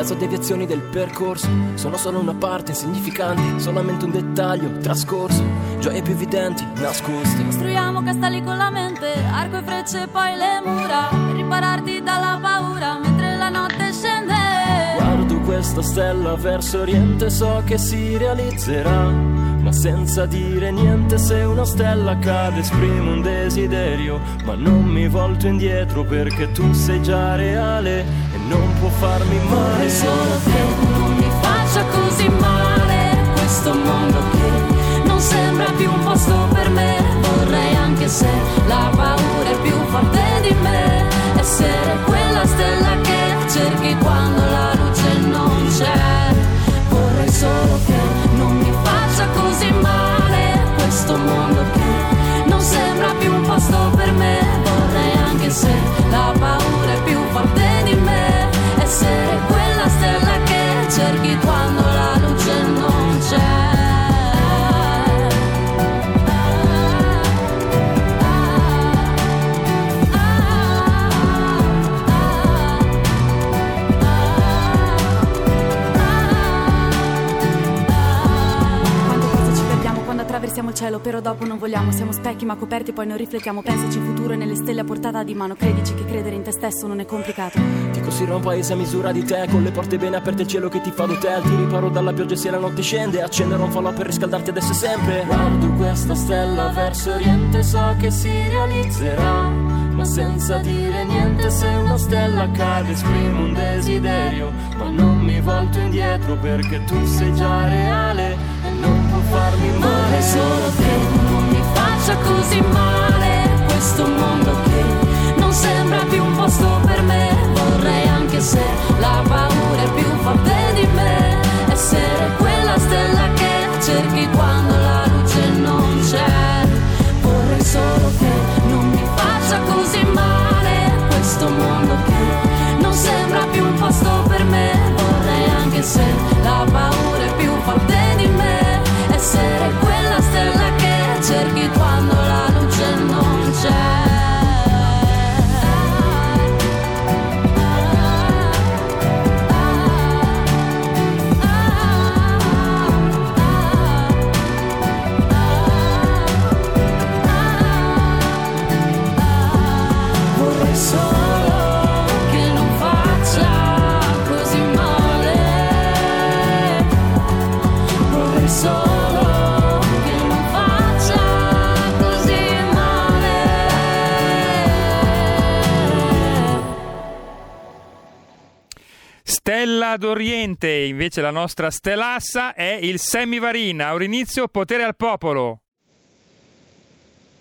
Mezzo a deviazioni del percorso. Sono solo una parte insignificante Solamente un dettaglio trascorso. Gioie più evidenti nascoste. Costruiamo castelli con la mente Arco e frecce e poi le mura. Per ripararti dalla paura Mentre la notte scende. Guardo questa stella verso oriente So che si realizzerà. Ma senza dire niente se una stella cade esprimo un desiderio. Ma non mi volto indietro perché tu sei già reale non può farmi male. Solo che non mi faccia così male questo mondo che non sembra più un posto per me. Vorrei anche se la paura è più forte di me. Essere quella stella che cerchi quando la luce non c'è. Vorrei solo che così male questo mondo che non sembra più un posto per me. Vorrei anche se la paura è più forte di me essere quella stella che cerchi quando la attraversiamo il cielo, però dopo non vogliamo. Siamo specchi ma coperti, poi non riflettiamo. Pensaci il futuro e nelle stelle a portata di mano. Credici che credere in te stesso non è complicato. Ti costruirò un paese a misura di te, con le porte bene aperte, il cielo che ti fa d'hotel. Ti riparo dalla pioggia se la notte scende. Accenderò un falò per riscaldarti adesso e sempre. Guardo questa stella verso oriente, so che si realizzerà. Ma senza dire niente, se una stella cade, esprimo un desiderio. Ma non mi volto indietro perché tu sei già reale e non farmi male. Solo che non mi faccia così male questo mondo che non sembra più un posto per me. Vorrei anche se la paura è più forte di me, essere quella stella che cerchi quando la luce non c'è. Vorrei solo che non mi faccia così male questo mondo che non sembra più un posto per me. Vorrei anche se la paura essere quella Stella d'Oriente, invece la nostra stelassa è il Semivarina. Aurinizio, potere al popolo.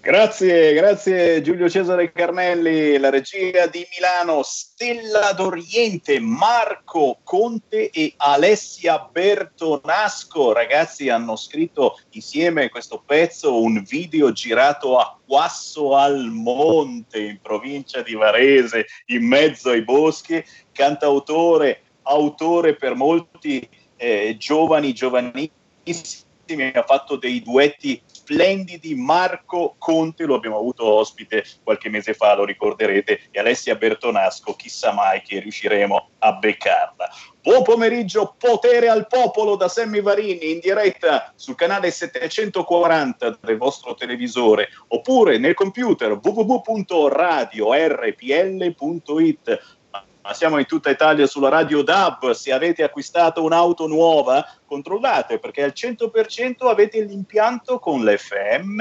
Grazie, grazie Giulio Cesare Carnelli, la regia di Milano, Stella d'Oriente, Marco Conte e Alessia Bertonasco. Ragazzi hanno scritto insieme questo pezzo, un video girato a Quasso al Monte, in provincia di Varese, in mezzo ai boschi, cantautore, autore per molti eh, giovani, giovanissimi, ha fatto dei duetti splendidi. Marco Conte lo abbiamo avuto ospite qualche mese fa, lo ricorderete, e Alessia Bertonasco, chissà mai che riusciremo a beccarla. Buon pomeriggio, potere al popolo da Sammy Varini in diretta sul canale 740 del vostro televisore oppure nel computer www.radiorpl.it ma siamo in tutta Italia sulla radio DAB. Se avete acquistato un'auto nuova, controllate perché al 100% avete l'impianto con l'FM,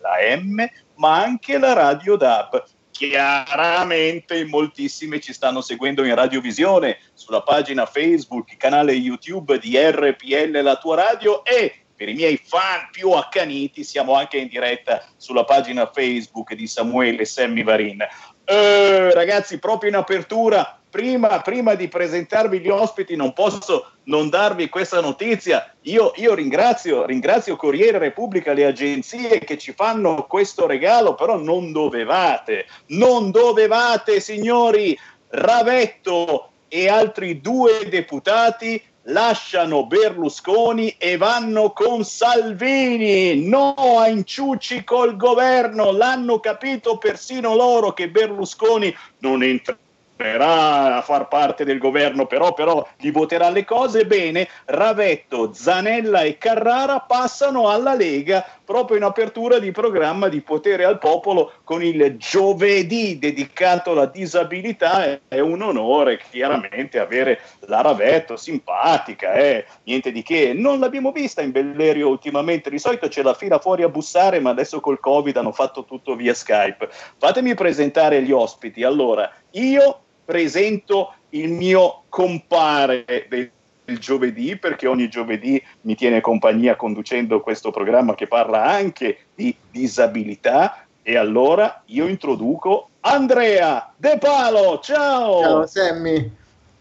la M, ma anche la radio DAB. Chiaramente in moltissime ci stanno seguendo in radiovisione, sulla pagina Facebook, canale YouTube di RPL La tua radio e per i miei fan più accaniti siamo anche in diretta sulla pagina Facebook di Samuele Semmi Varin. Eh, ragazzi, proprio in apertura prima, prima, di presentarvi gli ospiti non posso non darvi questa notizia. Io, io ringrazio, ringrazio, Corriere Repubblica, le agenzie che ci fanno questo regalo, però non dovevate, non dovevate, signori. Ravetto e altri due deputati lasciano Berlusconi e vanno con Salvini. No a inciucci col governo. L'hanno capito persino loro che Berlusconi non entra tornerà a far parte del governo, però, però gli voterà le cose bene, Ravetto, Zanella e Carrara passano alla Lega proprio in apertura di programma di potere al popolo con il giovedì dedicato alla disabilità. È un onore chiaramente avere la Ravetto simpatica, eh? niente di che. Non l'abbiamo vista in Bellerio ultimamente, di solito c'è la fila fuori a bussare, ma adesso col Covid hanno fatto tutto via Skype. Fatemi presentare gli ospiti. Allora, io presento il mio compare del giovedì, perché ogni giovedì mi tiene compagnia conducendo questo programma che parla anche di disabilità. E allora io introduco Andrea De Palo. Ciao! Ciao Sammy.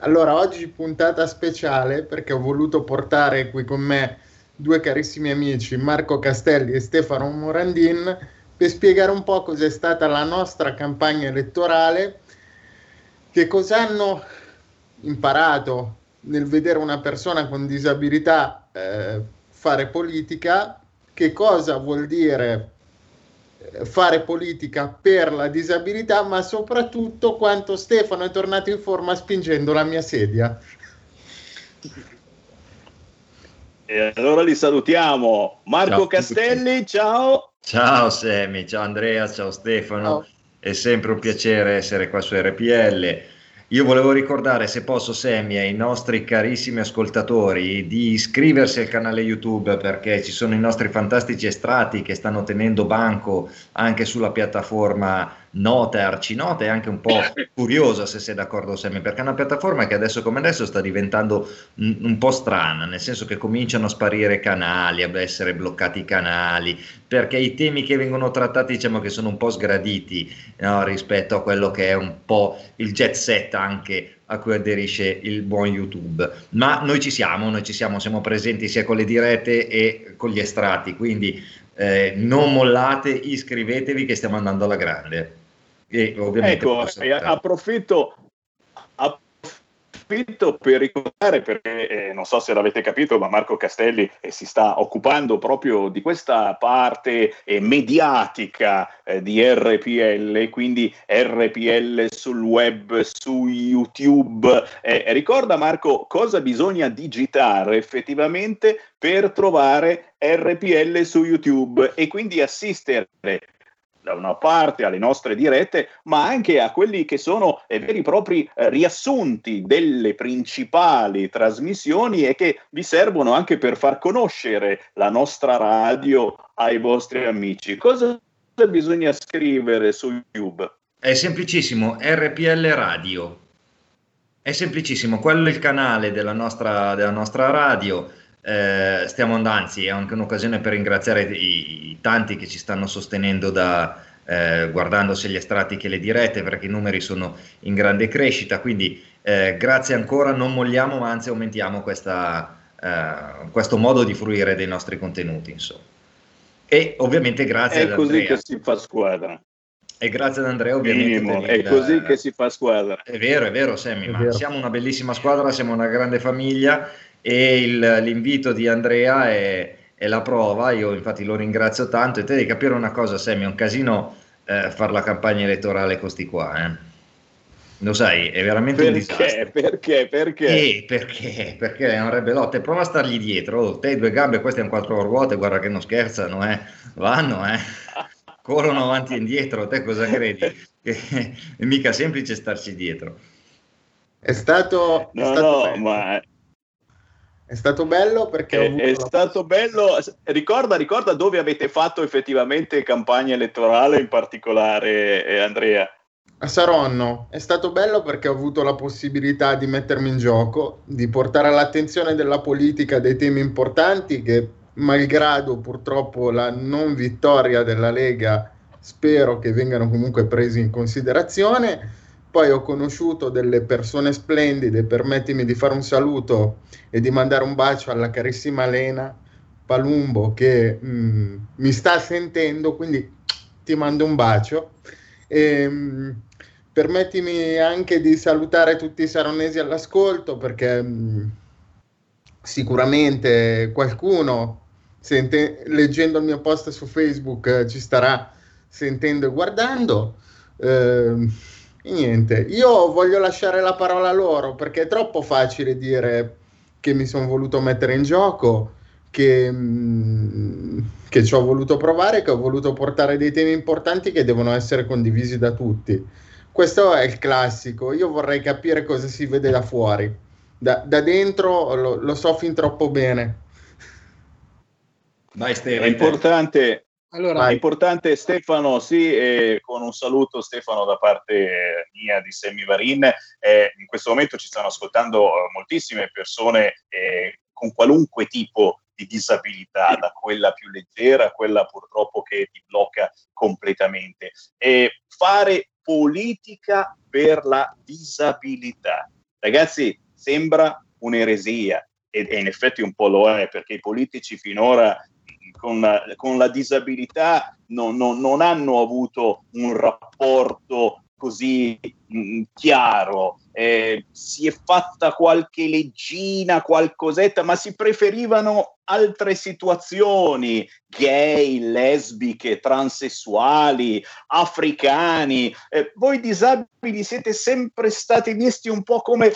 Allora, oggi puntata speciale perché ho voluto portare qui con me due carissimi amici, Marco Castelli e Stefano Morandin, per spiegare un po' cos'è stata la nostra campagna elettorale che cosa hanno imparato nel vedere una persona con disabilità eh, fare politica, che cosa vuol dire eh, fare politica per la disabilità, ma soprattutto quanto Stefano è tornato in forma spingendo la mia sedia. E allora li salutiamo. Marco ciao Castelli, ciao. Ciao Semi, ciao Andrea, ciao Stefano. Ciao. È sempre un piacere essere qua su RPL. Io volevo ricordare, se posso, Semi, ai nostri carissimi ascoltatori di iscriversi al canale YouTube perché ci sono i nostri fantastici estratti che stanno tenendo banco anche sulla piattaforma nota arcinota e anche un po' curiosa se sei d'accordo Sammy perché è una piattaforma che adesso come adesso sta diventando un, un po' strana nel senso che cominciano a sparire canali ad essere bloccati i canali perché i temi che vengono trattati diciamo che sono un po' sgraditi no, rispetto a quello che è un po' il jet set anche a cui aderisce il buon YouTube. Ma noi ci siamo, noi ci siamo, siamo presenti sia con le dirette e con gli estratti, quindi eh, non mollate, iscrivetevi che stiamo andando alla grande. E ovviamente ecco, approfitto, approfitto per ricordare, perché eh, non so se l'avete capito, ma Marco Castelli eh, si sta occupando proprio di questa parte eh, mediatica eh, di RPL, quindi RPL sul web, su YouTube. Eh, ricorda Marco cosa bisogna digitare effettivamente per trovare RPL su YouTube e quindi assistere da una parte alle nostre dirette, ma anche a quelli che sono eh, veri e propri eh, riassunti delle principali trasmissioni e che vi servono anche per far conoscere la nostra radio ai vostri amici. Cosa bisogna scrivere su YouTube? È semplicissimo, RPL Radio. È semplicissimo, quello è il canale della nostra, della nostra radio eh, stiamo andando, anzi è anche un'occasione per ringraziare i, i tanti che ci stanno sostenendo da, eh, guardando sia gli estratti che le dirette perché i numeri sono in grande crescita, quindi eh, grazie ancora, non molliamo ma anzi aumentiamo questa, eh, questo modo di fruire dei nostri contenuti. Insomma. E ovviamente grazie È così che si fa squadra. E grazie ad Andrea ovviamente. Minimo, è il, così che si fa squadra. È vero, è vero Sammy, è ma vero. siamo una bellissima squadra, siamo una grande famiglia e il, l'invito di Andrea è, è, la prova, io infatti lo ringrazio tanto e te devi capire una cosa Sammy, è un casino eh, fare la campagna elettorale con sti qua, eh. Lo sai, è veramente perché, un disastro. Perché? Perché? Eh, perché? Perché è un rebellotte. Prova a stargli dietro. Oh, te due gambe, queste hanno quattro ruote, guarda che non scherzano, eh. Vanno, eh. Corrono avanti e indietro. Te cosa credi? È mica semplice starci dietro. È stato... No, è stato no, bello. ma è stato bello perché è, è stato bello. Ricorda, ricorda, dove avete fatto effettivamente campagna elettorale, in particolare, eh, Andrea? A Saronno è stato bello perché ho avuto la possibilità di mettermi in gioco, di portare all'attenzione della politica dei temi importanti che, malgrado purtroppo la non vittoria della Lega, spero che vengano comunque presi in considerazione poi ho conosciuto delle persone splendide, permettimi di fare un saluto e di mandare un bacio alla carissima Lena Palumbo che mh, mm, mi sta sentendo, quindi ti mando un bacio. E, mh, mm, permettimi anche di salutare tutti i saronesi all'ascolto perché mh, mm, sicuramente qualcuno sente, leggendo il mio post su Facebook ci starà sentendo e guardando. Eh, niente, io voglio lasciare la parola a loro perché è troppo facile dire che mi sono voluto mettere in gioco, che, mm, che ci ho voluto provare, che ho voluto portare dei temi importanti che devono essere condivisi da tutti. Questo è il classico, io vorrei capire cosa si vede da fuori. Da, da dentro lo, lo so fin troppo bene. Stefano. È importante, allora, è importante Stefano, sì, eh, con un saluto Stefano da parte mia di Semivarin. Eh, in questo momento ci stanno ascoltando eh, moltissime persone eh, con qualunque tipo di disabilità, da quella più leggera a quella purtroppo che ti blocca completamente. E fare politica per la disabilità. Ragazzi, sembra un'eresia e in effetti un po' lo è perché i politici finora con la, con la disabilità non, non, non, hanno avuto un rapporto così mh, mm, chiaro. Eh, si è fatta qualche leggina, qualcosetta, ma si preferivano altre situazioni, gay, lesbiche, transessuali, africani. Eh, voi disabili siete sempre stati visti un po' come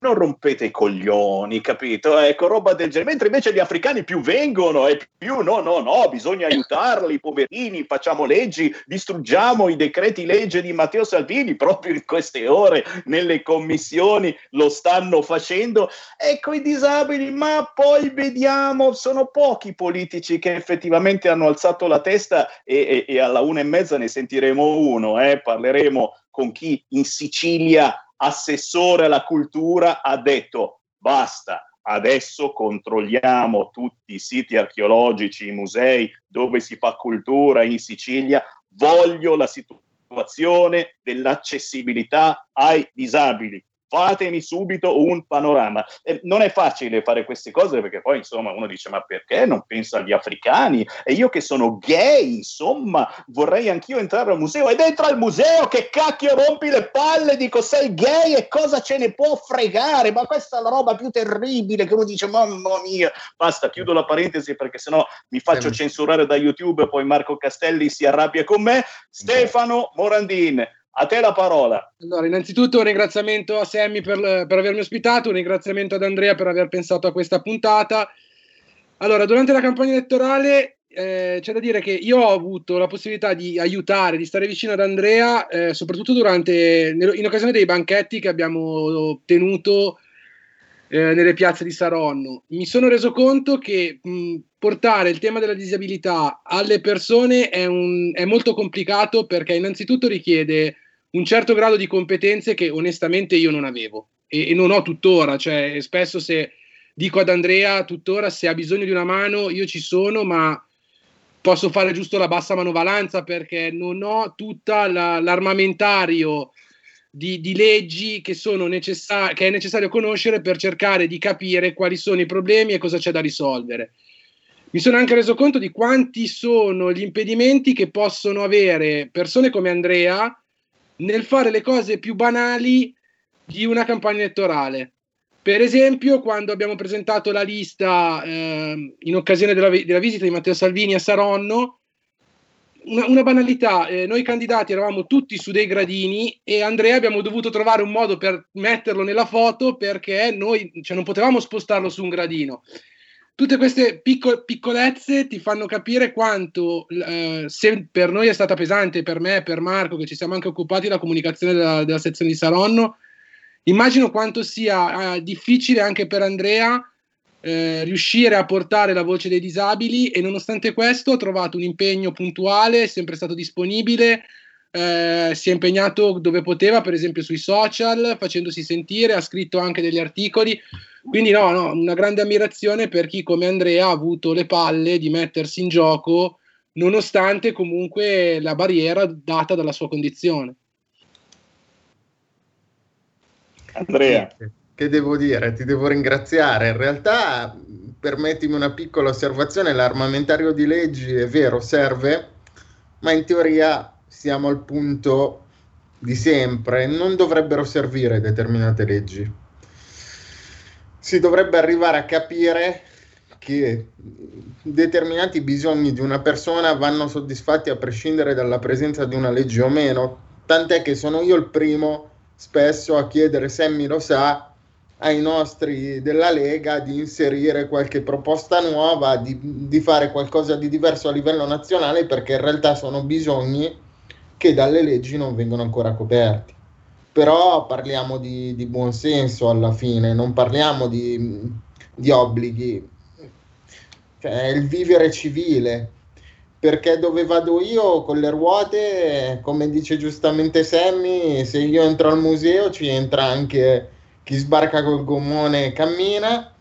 non rompete i coglioni, capito? Ecco, roba del genere. Mentre invece gli africani più vengono e più no, no, no, bisogna aiutarli, poverini, facciamo leggi, distruggiamo i decreti legge di Matteo Salvini, proprio in queste ore nelle commissioni lo stanno facendo. Ecco i disabili, ma poi vediamo, sono pochi politici che effettivamente hanno alzato la testa e, e, e alla una e mezza ne sentiremo uno, eh? parleremo con chi in Sicilia assessore alla cultura ha detto basta, adesso controlliamo tutti i siti archeologici, i musei dove si fa cultura in Sicilia, voglio la situazione dell'accessibilità ai disabili fatemi subito un panorama. Eh, non è facile fare queste cose perché poi insomma uno dice ma perché non pensa agli africani? E io che sono gay, insomma, vorrei anch'io entrare al museo e dentro al museo che cacchio rompi le palle, dico sei gay e cosa ce ne può fregare? Ma questa è la roba più terribile che uno dice mamma mia, basta, chiudo la parentesi perché sennò mi faccio censurare da YouTube e poi Marco Castelli si arrabbia con me. Stefano Morandin, a te la parola. Allora, innanzitutto un ringraziamento a Sammy per, per, avermi ospitato, un ringraziamento ad Andrea per aver pensato a questa puntata. Allora, durante la campagna elettorale eh, c'è da dire che io ho avuto la possibilità di aiutare, di stare vicino ad Andrea, eh, soprattutto durante, in occasione dei banchetti che abbiamo tenuto eh, nelle piazze di Saronno. Mi sono reso conto che mh, portare il tema della disabilità alle persone è, un, è molto complicato perché innanzitutto richiede un certo grado di competenze che onestamente io non avevo e, e non ho tuttora, cioè spesso se dico ad Andrea tuttora se ha bisogno di una mano io ci sono, ma posso fare giusto la bassa manovalanza perché non ho tutta la, l'armamentario di, di leggi che, necessar- che è necessario conoscere per cercare di capire quali sono i problemi e cosa c'è da risolvere. Mi sono anche reso conto di quanti sono gli impedimenti che possono avere persone come Andrea nel fare le cose più banali di una campagna elettorale. Per esempio, quando abbiamo presentato la lista eh, in occasione della, della, visita di Matteo Salvini a Saronno, una, una banalità, eh, noi candidati eravamo tutti su dei gradini e Andrea abbiamo dovuto trovare un modo per metterlo nella foto perché noi cioè, non potevamo spostarlo su un gradino tutte queste picco- piccolezze ti fanno capire quanto, eh, se per noi è stata pesante, per me, per Marco, che ci siamo anche occupati della comunicazione della, della sezione di Saronno, immagino quanto sia eh, difficile anche per Andrea eh, riuscire a portare la voce dei disabili e nonostante questo ha trovato un impegno puntuale, è sempre stato disponibile, eh, si è impegnato dove poteva, per esempio sui social, facendosi sentire, ha scritto anche degli articoli. Quindi no, no, una grande ammirazione per chi come Andrea ha avuto le palle di mettersi in gioco nonostante comunque la barriera data dalla sua condizione. Andrea. Che devo dire? Ti devo ringraziare. In realtà, permettimi una piccola osservazione, l'armamentario di leggi è vero, serve, ma in teoria siamo al punto di sempre, non dovrebbero servire determinate leggi. Si dovrebbe arrivare a capire che determinati bisogni di una persona vanno soddisfatti a prescindere dalla presenza di una legge o meno, tant'è che sono io il primo spesso a chiedere, Sammy lo sa, ai nostri della Lega di inserire qualche proposta nuova, di, di fare qualcosa di diverso a livello nazionale, perché in realtà sono bisogni che dalle leggi non vengono ancora coperti. Però parliamo di, di buon senso alla fine, non parliamo di, di obblighi, cioè il vivere civile, perché dove vado io con le ruote, come dice giustamente Sammy, se io entro al museo ci entra anche chi sbarca col gommone e cammina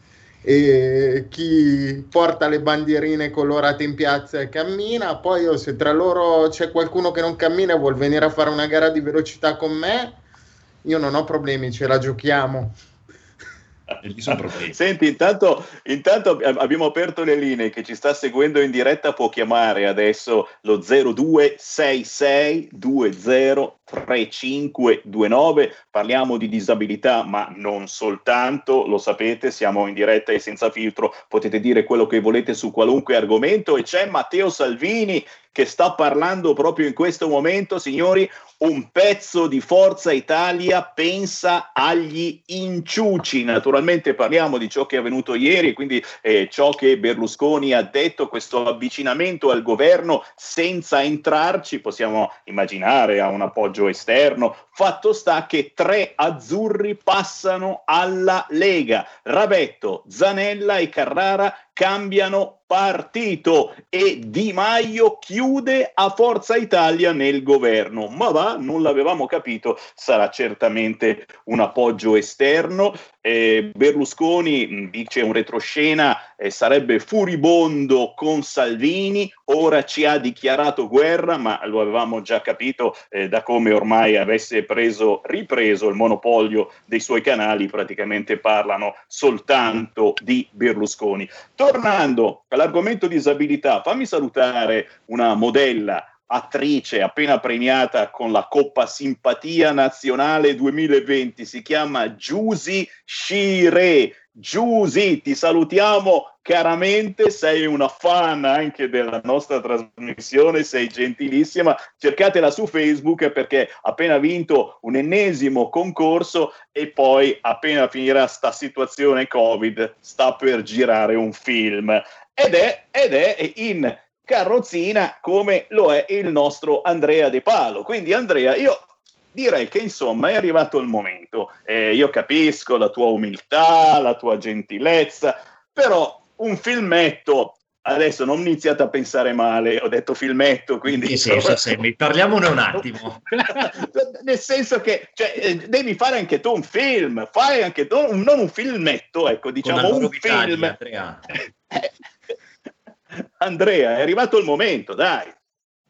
e chi porta le bandierine colorate in piazza e cammina. Poi io, se tra loro c'è qualcuno che non cammina e vuol venire a fare una gara di velocità con me, io non ho problemi, ce la giochiamo. Senti, intanto, intanto, abbiamo aperto le linee. Chi ci sta seguendo in diretta può chiamare adesso lo 0266203529. Parliamo di disabilità, ma non soltanto, lo sapete, siamo in diretta e senza filtro. Potete dire quello che volete su qualunque argomento. E c'è Matteo Salvini che sta parlando proprio in questo momento, signori, un pezzo di Forza Italia pensa agli inciuci. Naturalmente parliamo di ciò che è avvenuto ieri, quindi eh, ciò che Berlusconi ha detto, questo avvicinamento al governo senza entrarci, possiamo immaginare a un appoggio esterno. Fatto sta che tre azzurri passano alla Lega. Rabetto, Zanella e Carrara cambiano partito e Di Maio chiude a Forza Italia nel governo. Ma va, non l'avevamo capito, sarà certamente un appoggio esterno. Eh, Berlusconi mm, dice un retroscena, eh, sarebbe furibondo con Salvini, ora ci ha dichiarato guerra, ma lo avevamo già capito eh, da come ormai avesse preso, ripreso il monopolio dei suoi canali, praticamente parlano soltanto di Berlusconi. Tornando all'argomento disabilità, fammi salutare una modella attrice appena premiata con la Coppa Simpatia Nazionale 2020, si chiama Giusy Shire. Giusy, ti salutiamo caramente, sei una fan anche della nostra trasmissione, sei gentilissima, cercatela su Facebook perché ha appena vinto un ennesimo concorso e poi appena finirà sta situazione Covid sta per girare un film ed è, ed è in carrozzina come lo è il nostro Andrea De Palo. Quindi Andrea, io direi che insomma è arrivato il momento. Eh, io capisco la tua umiltà, la tua gentilezza, però un filmetto adesso non iniziate a pensare male, ho detto filmetto, quindi... Che senso, Sammy? Parliamone un attimo. Nel senso che cioè, eh, devi fare anche tu un film, fai anche tu, non un filmetto, ecco, diciamo un film. Andrea. Andrea, è arrivato il momento, dai.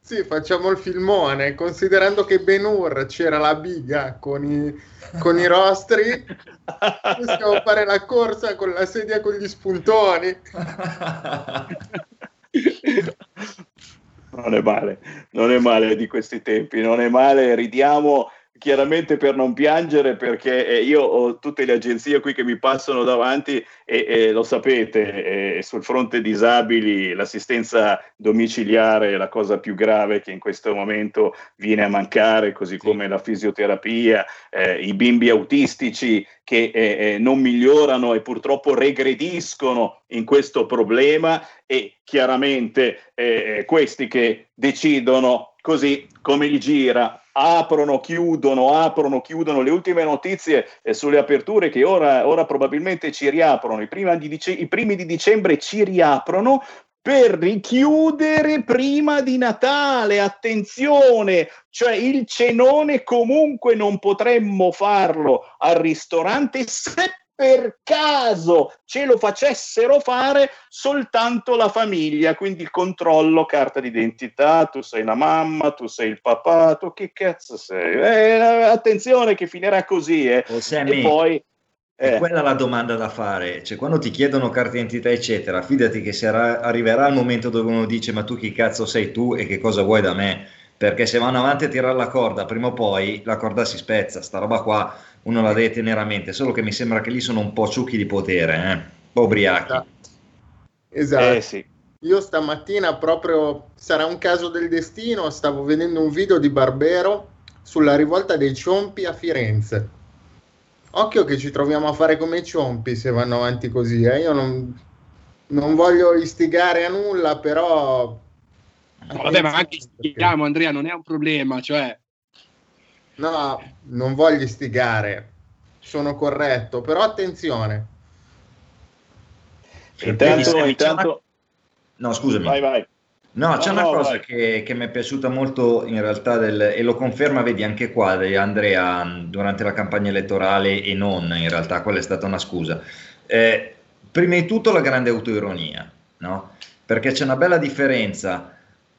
Sì, facciamo il filmone, considerando che Ben Hur c'era la biga con i, con i rostri, possiamo fare la corsa con la sedia con gli spuntoni. Non è male, non è male di questi tempi, non è male, ridiamo chiaramente per non piangere perché eh, io ho tutte le agenzie qui che mi passano davanti e, e lo sapete, eh, sul fronte disabili l'assistenza domiciliare è la cosa più grave che in questo momento viene a mancare, così sì. come la fisioterapia, eh, i bimbi autistici che eh, eh, non migliorano e purtroppo regrediscono in questo problema e chiaramente eh, questi che decidono così come gli gira aprono, chiudono, aprono, chiudono. Le ultime notizie eh, sulle aperture che ora, ora, probabilmente ci riaprono, i, di dice- i primi di dicembre ci riaprono per richiudere prima di Natale. Attenzione, cioè il cenone comunque non potremmo farlo al ristorante se per caso ce lo facessero fare soltanto la famiglia, quindi il controllo, carta d'identità, tu sei la mamma, tu sei il papà, tu che cazzo sei? Eh, attenzione che finirà così, eh. Oh, e poi... È Eh, quella la domanda da fare, cioè quando ti chiedono carta d'identità eccetera, fidati che sarà- arriverà il momento dove uno dice ma tu chi cazzo sei tu e che cosa vuoi da me? Perché se vanno avanti a tirare la corda, prima o poi la corda si spezza, sta roba qua uno la deve tenere a mente, solo che mi sembra che lì sono un po' ciucchi di potere, eh? un po' ubriachi. Esatto. eh sì. Io stamattina proprio, sarà un caso del destino, stavo vedendo un video di Barbero sulla rivolta dei ciompi a Firenze. Occhio che ci troviamo a fare come i ciompi se vanno avanti così. eh. Io non, non voglio istigare a nulla, però... No, vabbè, ma anche spieghiamo, Andrea, non è un problema, cioè... No, non voglio istigare, sono corretto, però attenzione. Vedi, Intanto, intanto... una- No, scusami. Vai, vai. No, c'è No, una no, cosa che, che mi è piaciuta molto in realtà del- e lo conferma, vedi, anche qua di Andrea durante la campagna elettorale e non, in realtà quella è stata una scusa. Eh, prima di tutto la grande autoironia, no? Perché c'è una bella differenza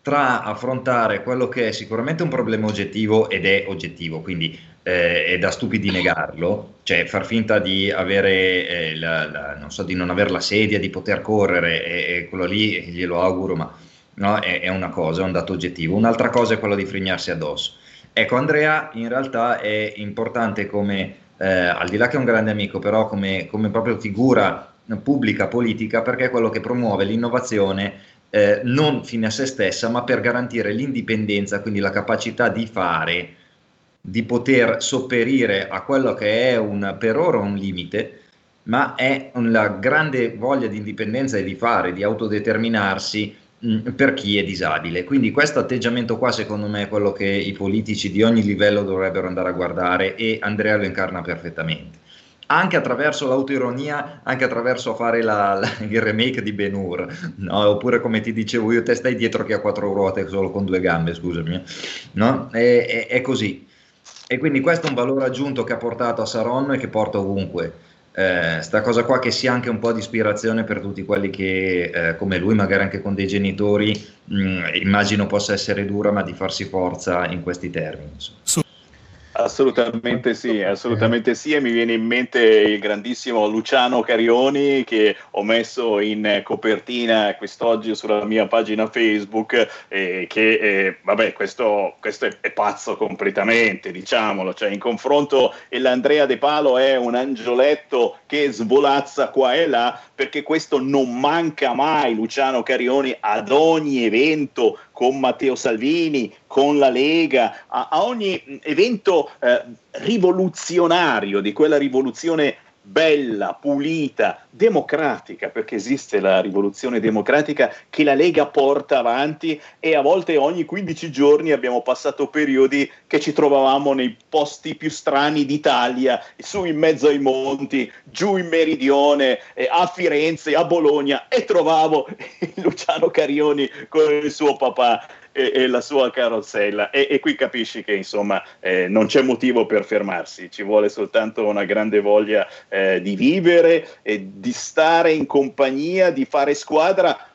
tra affrontare quello che è sicuramente un problema oggettivo ed è oggettivo, quindi eh, è da stupidi negarlo, cioè far finta di avere, eh, la- la- non so, di non avere la sedia, di poter correre, e, e quello lì glielo auguro, ma no, è, è una cosa, è un dato oggettivo. Un'altra cosa è quello di frignarsi addosso. Ecco, Andrea in realtà è importante come, eh, al di là che è un grande amico, però come, come proprio figura pubblica, politica, perché è quello che promuove l'innovazione eh, non fine a se stessa, ma per garantire l'indipendenza, quindi la capacità di fare, di poter sopperire a quello che è un, per ora un limite, ma è una grande voglia di indipendenza e di fare, di autodeterminarsi mh, per chi è disabile. Quindi questo atteggiamento qua secondo me è quello che i politici di ogni livello dovrebbero andare a guardare e Andrea lo incarna perfettamente. Anche attraverso l'autoironia, anche attraverso fare la- la- il remake di Ben Hur, no? oppure come ti dicevo io, te stai dietro che ha quattro ruote solo con due gambe, scusami, no? è, è- è così. E quindi questo è un valore aggiunto che ha portato a Saronno e che porta ovunque. Eh, sta cosa qua che sia anche un po' di ispirazione per tutti quelli che, eh, come lui, magari anche con dei genitori, mh, immagino possa essere dura, ma di farsi forza in questi termini. insomma. Assolutamente sì, assolutamente sì, e mi viene in mente il grandissimo Luciano Carioni che ho messo in copertina quest'oggi sulla mia pagina Facebook, eh, che eh, vabbè, questo, questo è, è pazzo completamente, diciamolo, cioè in confronto l'Andrea De Palo è un angioletto che svolazza qua e là, perché questo non manca mai, Luciano Carioni, ad ogni evento con Matteo Salvini, con la Lega, a, a ogni evento eh, rivoluzionario di quella rivoluzione bella, pulita, democratica, perché esiste la rivoluzione democratica che la Lega porta avanti e a volte ogni 15 giorni abbiamo passato periodi che ci trovavamo nei posti più strani d'Italia, su in mezzo ai monti, giù in meridione, a Firenze, a Bologna e trovavo Luciano Carioni con il suo papà e, e la sua carrozzella. E, e qui capisci che insomma eh, non c'è motivo per fermarsi, ci vuole soltanto una grande voglia eh, di vivere e di stare in compagnia, di fare squadra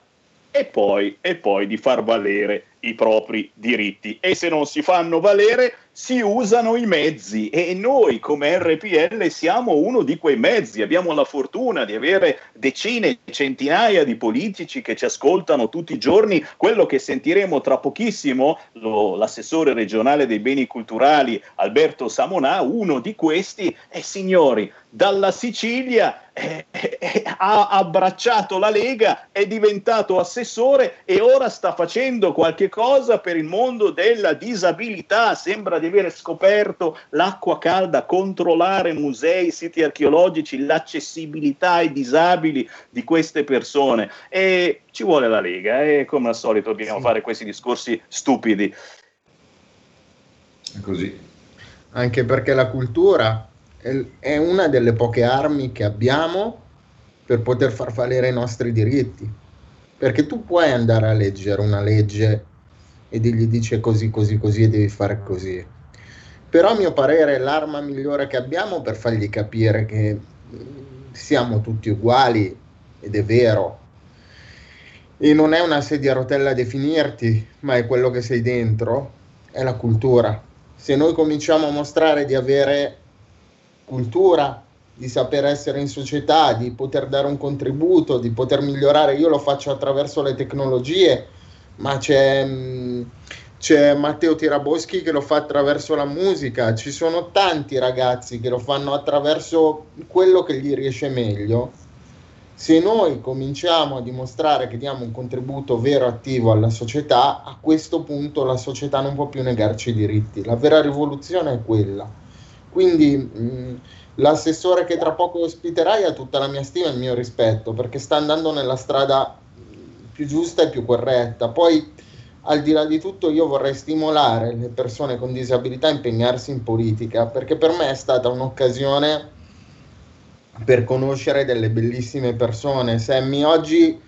e poi, e poi di far valere i propri diritti. E se non si fanno valere si usano i mezzi. E noi come RPL siamo uno di quei mezzi, abbiamo la fortuna di avere decine, centinaia di politici che ci ascoltano tutti i giorni, quello che sentiremo tra pochissimo, lo- l'assessore regionale dei beni culturali Alberto Samonà, uno di questi, e signori, dalla Sicilia eh, eh, ha abbracciato la Lega, è diventato assessore e ora sta facendo qualche cosa per il mondo della disabilità. Sembra di aver scoperto l'acqua calda, controllare musei, siti archeologici, l'accessibilità ai disabili di queste persone. E ci vuole la Lega e come al solito dobbiamo Sì. fare questi discorsi stupidi. È Così. anche perché la cultura è, è una delle poche armi che abbiamo per poter far valere i nostri diritti. Perché tu puoi andare a leggere una legge e gli dice così, così, così e devi fare così. Però a mio parere l'arma migliore che abbiamo per fargli capire che siamo tutti uguali ed è vero. E non è una sedia a rotella a definirti, ma è quello che sei dentro, è la cultura. Se noi cominciamo a mostrare di avere cultura, di saper essere in società, di poter dare un contributo, di poter migliorare, io lo faccio attraverso le tecnologie, ma c'è, mm, c'è Matteo Tiraboschi che lo fa attraverso la musica, ci sono tanti ragazzi che lo fanno attraverso quello che gli riesce meglio. Se noi cominciamo a dimostrare che diamo un contributo vero attivo alla società, a questo punto la società non può più negarci i diritti. La vera rivoluzione è quella. Quindi mh, mm, l'assessore che tra poco ospiterai ha tutta la mia stima e il mio rispetto perché sta andando nella strada più giusta e più corretta. Poi, al di là di tutto, io vorrei stimolare le persone con disabilità a impegnarsi in politica perché per me è stata un'occasione per conoscere delle bellissime persone. Sammy, oggi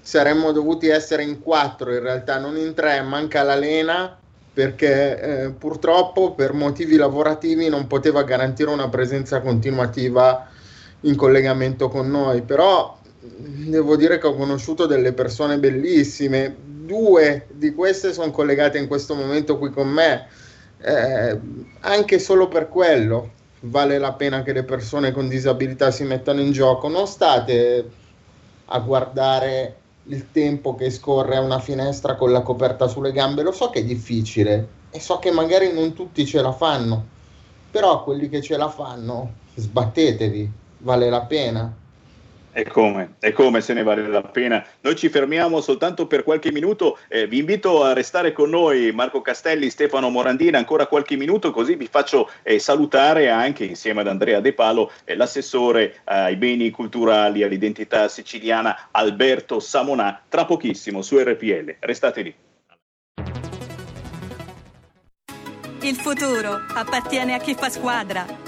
saremmo dovuti essere in quattro, in realtà non in tre, manca la Lena perché eh, purtroppo per motivi lavorativi non poteva garantire una presenza continuativa in collegamento con noi, però devo dire che ho conosciuto delle persone bellissime, due di queste sono collegate in questo momento qui con me, eh, anche solo per quello vale la pena che le persone con disabilità si mettano in gioco, non state a guardare il tempo che scorre a una finestra con la coperta sulle gambe, lo so che è difficile e so che magari non tutti ce la fanno, però quelli che ce la fanno, sbattetevi, vale la pena. E come, e come se ne vale la pena. Noi ci fermiamo soltanto per qualche minuto. Eh, vi invito a restare con noi, Marco Castelli, Stefano Morandina, ancora qualche minuto, così vi faccio eh, salutare anche insieme ad Andrea De Palo eh, l'assessore ai beni culturali, all'identità siciliana Alberto Samonà, tra pochissimo su RPL. Restate lì. Il futuro appartiene a chi fa squadra.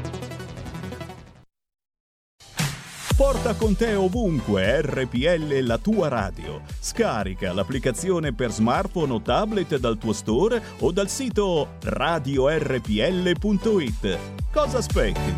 Porta con te ovunque RPL la tua radio. Scarica l'applicazione per smartphone o tablet dal tuo store o dal sito radiorpl.it. Cosa aspetti?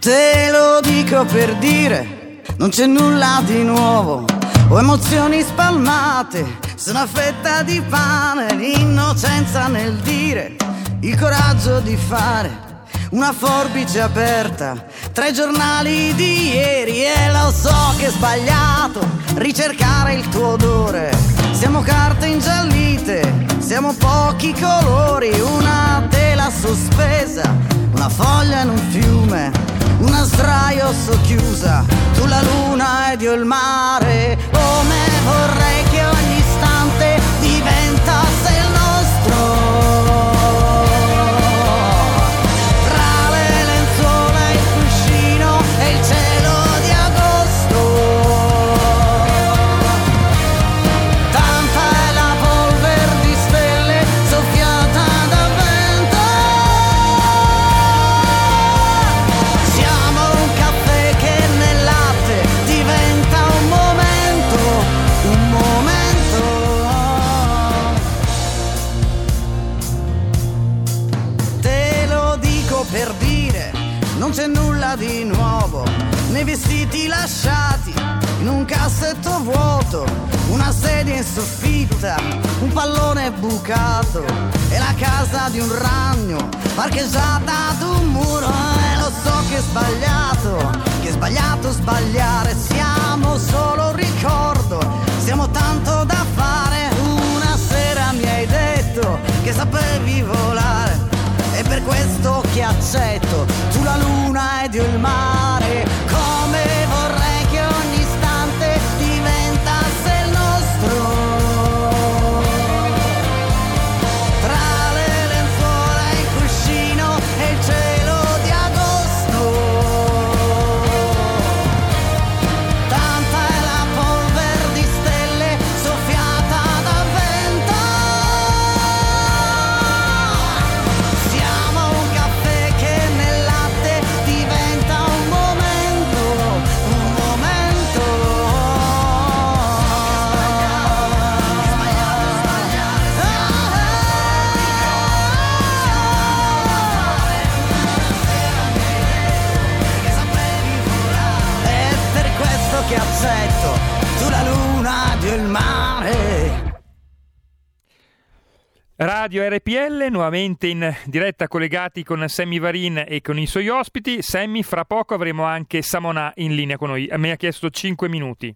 Te lo dico per dire, non c'è nulla di nuovo. Ho emozioni spalmate su una fetta di pane, l'innocenza nel dire, il coraggio di fare una forbice aperta tra i giornali di ieri e lo so che è sbagliato ricercare il tuo odore. Siamo carte ingiallite, siamo pochi colori, una tela sospesa, una foglia in un fiume, una sdraio socchiusa, tu la luna ed io il mare, come vorrei che ogni cassetto vuoto, una sedia in soffitta, un pallone bucato e la casa di un ragno parcheggiata ad un muro. E lo so che è sbagliato, che è sbagliato sbagliare, siamo solo un ricordo, siamo tanto da fare. Una sera mi hai detto che sapevi volare e per questo che accetto tu la luna ed io il mare Radio RPL, nuovamente in diretta collegati con Sammy Varin e con i suoi ospiti. Sammy, fra poco avremo anche Samonà in linea con noi. Me ha chiesto 5 minuti.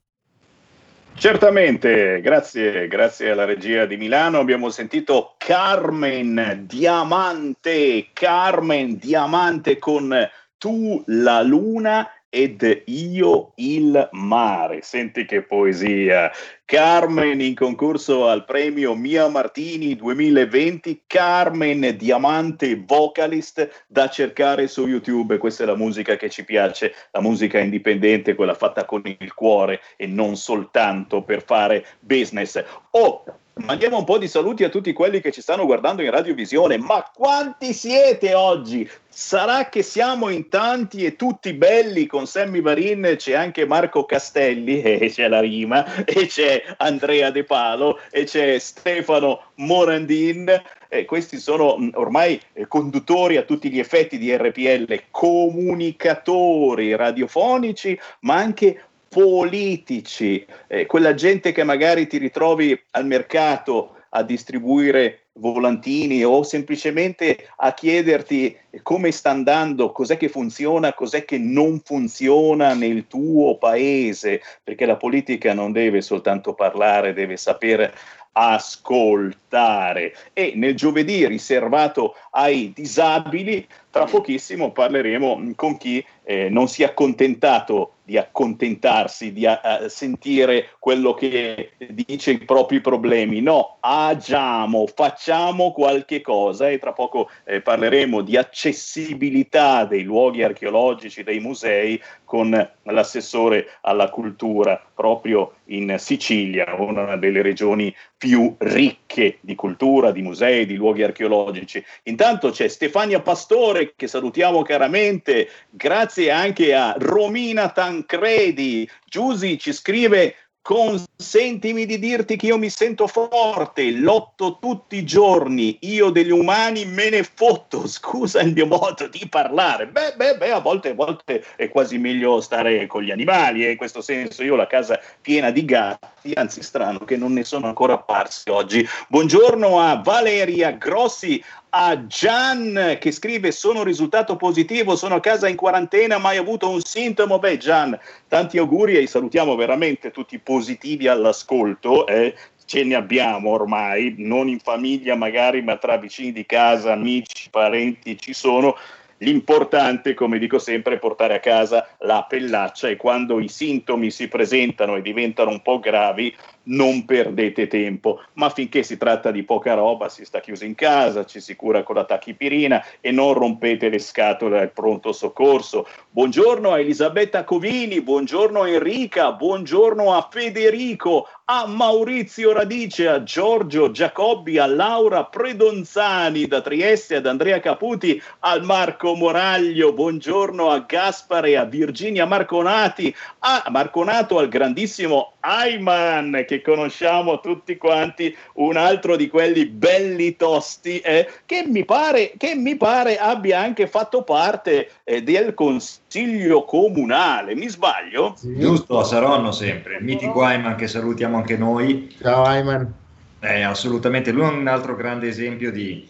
Certamente, grazie, grazie alla regia di Milano abbiamo sentito Carmen Diamante, Carmen Diamante con Tu la luna ed io il mare. Senti che poesia. Carmen in concorso al premio Mia Martini 2020, Carmen Diamante vocalist da cercare su YouTube. Questa è la musica che ci piace, la musica indipendente, quella fatta con il cuore e non soltanto per fare business. Oh, Mandiamo un po' di saluti a tutti quelli che ci stanno guardando in radiovisione. Ma quanti siete oggi? Sarà che siamo in tanti e tutti belli con Sammy Varin, c'è anche Marco Castelli, e c'è la rima, e c'è Andrea De Palo, e c'è Stefano Morandin. Eh, questi sono mh, ormai eh, conduttori a tutti gli effetti di RPL, comunicatori radiofonici, ma anche politici, eh, quella gente che magari ti ritrovi al mercato a distribuire volantini o semplicemente a chiederti come sta andando, cos'è che funziona, cos'è che non funziona nel tuo paese, perché la politica non deve soltanto parlare, deve sapere ascoltare. E nel giovedì riservato ai disabili, tra pochissimo parleremo con chi eh, non si è accontentato di accontentarsi, di a, a sentire quello che dice i propri problemi. No, agiamo, facciamo qualche cosa e tra poco eh, parleremo di accessibilità dei luoghi archeologici, dei musei con l'assessore alla cultura proprio in Sicilia, una delle regioni più ricche di cultura, di musei, di luoghi archeologici. Intanto c'è Stefania Pastore che salutiamo caramente, grazie anche a Romina Tancredi. Giusy ci scrive Consentimi di dirti che io mi sento forte, lotto tutti i giorni, io degli umani me ne fotto, scusa il mio modo di parlare. Beh, beh, beh, a volte, a volte è quasi meglio stare con gli animali, e in questo senso io ho la casa piena di gatti, anzi strano che non ne sono ancora apparsi oggi. Buongiorno a Valeria Grossi, a Gian che scrive sono risultato positivo, sono a casa in quarantena, mai avuto un sintomo. Beh Gian, tanti auguri e salutiamo veramente tutti positivi all'ascolto. Eh. Ce ne abbiamo ormai, non in famiglia magari, ma tra vicini di casa, amici, parenti ci sono. L'importante, come dico sempre, è portare a casa la pellaccia e quando i sintomi si presentano e diventano un po' gravi, non perdete tempo. Ma finché si tratta di poca roba, si sta chiusi in casa, ci si cura con la tachipirina e non rompete le scatole al pronto soccorso. Buongiorno a Elisabetta Covini, buongiorno a Enrica, buongiorno a Federico, a Maurizio Radice, a Giorgio Giacobbi, a Laura Predonzani da Trieste, ad Andrea Caputi, al Marco Moraglio, buongiorno a Gaspare, a Virginia Marconati, a Marconato, al grandissimo Ayman che conosciamo tutti quanti, un altro di quelli belli tosti eh, che, mi pare, che mi pare abbia anche fatto parte eh, del consiglio comunale, mi sbaglio? Sì. Giusto, a Saronno sempre, il mitico Ayman che salutiamo anche noi. Ciao Ayman. Eh, assolutamente, lui è un altro grande esempio di,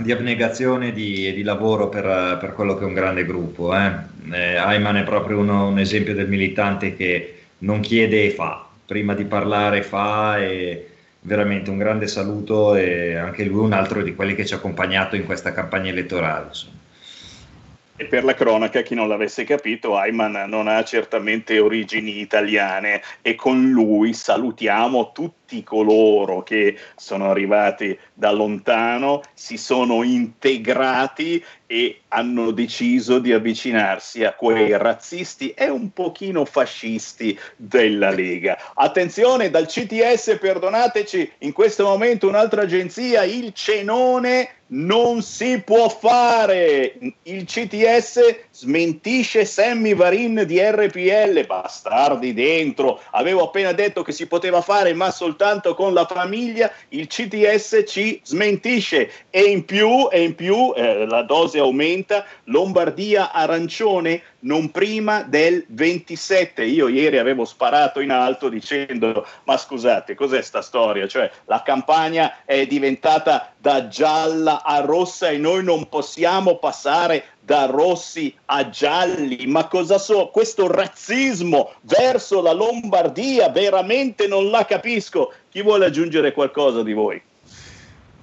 di abnegazione e di, di, lavoro per, per, quello che è un grande gruppo. Eh. Eh, Ayman è proprio uno, un esempio del militante che non chiede e fa, prima di parlare fa e veramente un grande saluto e anche lui un altro di quelli che ci ha accompagnato in questa campagna elettorale. Insomma. E per la cronaca, chi non l'avesse capito, Ayman non ha certamente origini italiane e con lui salutiamo tutti coloro che sono arrivati da lontano, si sono integrati e hanno deciso di avvicinarsi a quei razzisti e un pochino fascisti della Lega. Attenzione, dal CTS, perdonateci, in questo momento un'altra agenzia, il Cenone non si può fare. Il CTS smentisce Sammy Varin di RPL, bastardi dentro. Avevo appena detto che si poteva fare, ma soltanto con la famiglia. Il CTS ci smentisce e in più, e in più eh, la dose aumenta. Lombardia arancione non prima del 27. Io ieri avevo sparato in alto dicendo: Ma scusate, cos'è sta storia? Cioè, la campagna è diventata da gialla a rossa e noi non possiamo passare da rossi a gialli. Ma cosa so? Questo razzismo verso la Lombardia veramente non la capisco. Chi vuole aggiungere qualcosa di voi?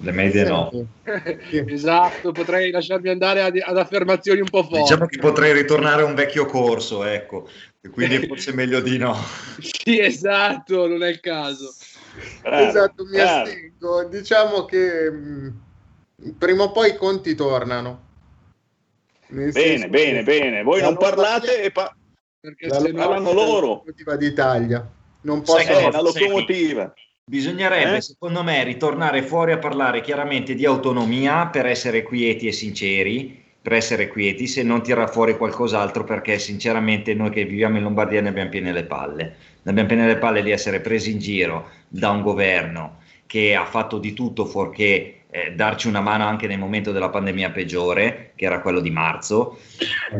Le medie no. esatto, potrei lasciarmi andare ad, ad, affermazioni un po' forti. Diciamo che potrei ritornare a un vecchio corso, ecco, e quindi forse meglio di no. sì, esatto, non è il caso. Bravo, esatto, mi bravo. astengo. Diciamo che mh, prima o poi i conti tornano. Nel bene, bene, bene. Voi non parlate e pa- perché se parlano loro. La d'Italia. Non posso... Sai, la locomotiva. Bisognerebbe, eh? secondo me, ritornare fuori a parlare chiaramente di autonomia per essere quieti e sinceri, per essere quieti, se non tira fuori qualcos'altro, perché sinceramente noi che viviamo in Lombardia ne abbiamo piene le palle. Ne abbiamo piene le palle di essere presi in giro da un governo che ha fatto di tutto fuorché eh, darci una mano anche nel momento della pandemia peggiore, che era quello di marzo.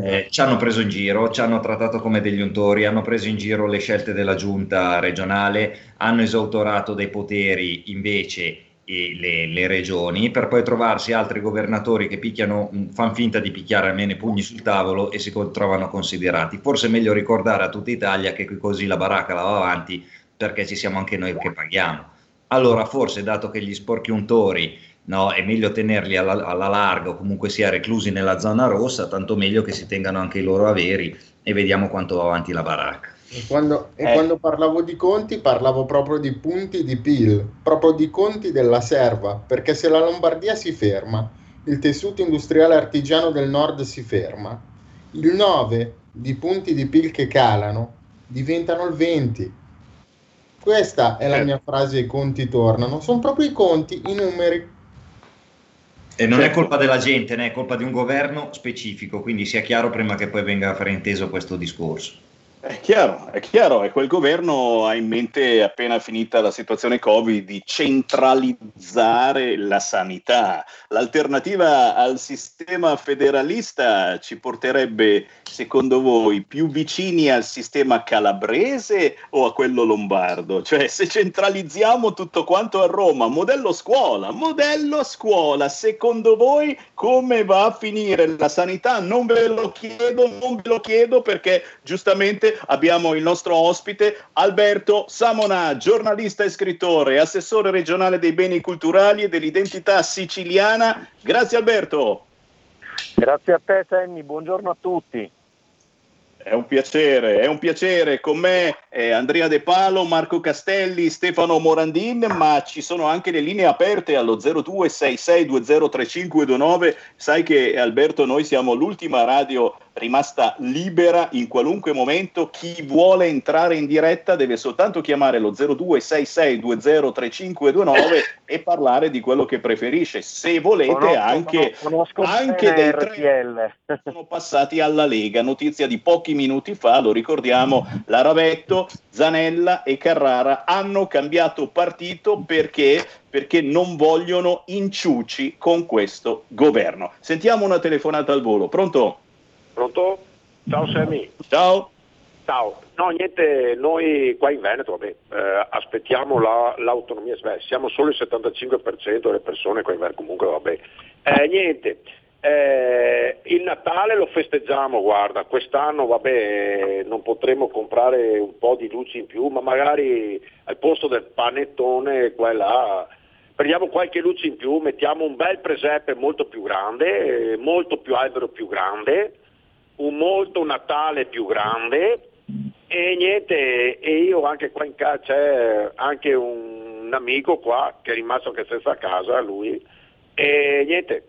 Eh, ci hanno preso in giro, ci hanno trattato come degli untori, hanno preso in giro le scelte della giunta regionale, hanno esautorato dei poteri invece le, le, regioni per poi trovarsi altri governatori che picchiano, fanno finta di picchiare almeno i pugni sul tavolo e si trovano considerati. Forse è meglio ricordare a tutta Italia che così la baracca la va avanti perché ci siamo anche noi che paghiamo. Allora, forse dato che gli sporchi untori no, è meglio tenerli alla, alla larga o comunque sia reclusi nella zona rossa, tanto meglio che si tengano anche i loro averi e vediamo quanto va avanti la baracca. E quando, e eh. quando parlavo di conti parlavo proprio di punti di PIL, proprio di conti della serva, perché se la Lombardia si ferma, il tessuto industriale artigiano del nord si ferma, il 9 di punti di PIL che calano diventano il 20. Questa è la eh. mia frase, i conti tornano, sono proprio i conti, i numeri. E non certo. è colpa della gente, né? è colpa di un governo specifico, quindi sia chiaro prima che poi venga frainteso questo discorso. È chiaro, è chiaro, e quel governo ha in mente, appena finita la situazione Covid, di centralizzare la sanità. L'alternativa al sistema federalista ci porterebbe, secondo voi, più vicini al sistema calabrese o a quello lombardo? Cioè, se centralizziamo tutto quanto a Roma, modello scuola, modello scuola, secondo voi come va a finire la sanità? Non ve lo chiedo, non ve lo chiedo perché giustamente abbiamo il nostro ospite Alberto Samona, giornalista e scrittore, assessore regionale dei beni culturali e dell'identità siciliana. Grazie Alberto. Grazie a te Sammy, buongiorno a tutti. È un piacere, è un piacere. Con me Andrea De Palo, Marco Castelli, Stefano Morandin, ma ci sono anche le linee aperte allo 0266203529. Sai che Alberto, noi siamo l'ultima radio rimasta libera in qualunque momento. Chi vuole entrare in diretta deve soltanto chiamare lo 0266203529 e parlare di quello che preferisce. Se volete Conosco- anche, conosco anche dei tre sono passati alla Lega. Notizia di pochi minuti fa, lo ricordiamo, Laravetto, Zanella e Carrara hanno cambiato partito perché, perché non vogliono inciuci con questo governo. Sentiamo una telefonata al volo. Pronto? Pronto? Ciao Sammy. Ciao. Ciao. No, niente, noi qua in Veneto vabbè, eh, aspettiamo la- l'autonomia, beh, siamo solo il 75% delle persone qua in Veneto, comunque vabbè. Eh, niente, eh, il Natale lo festeggiamo, guarda, quest'anno vabbè non potremo comprare un po' di luci in più, ma magari al posto del panettone qua e là prendiamo qualche luce in più, mettiamo un bel presepe molto più grande, molto più albero più grande, un molto Natale più grande e niente, e io anche qua in casa c'è anche un amico qua che è rimasto anche senza casa, lui, e niente,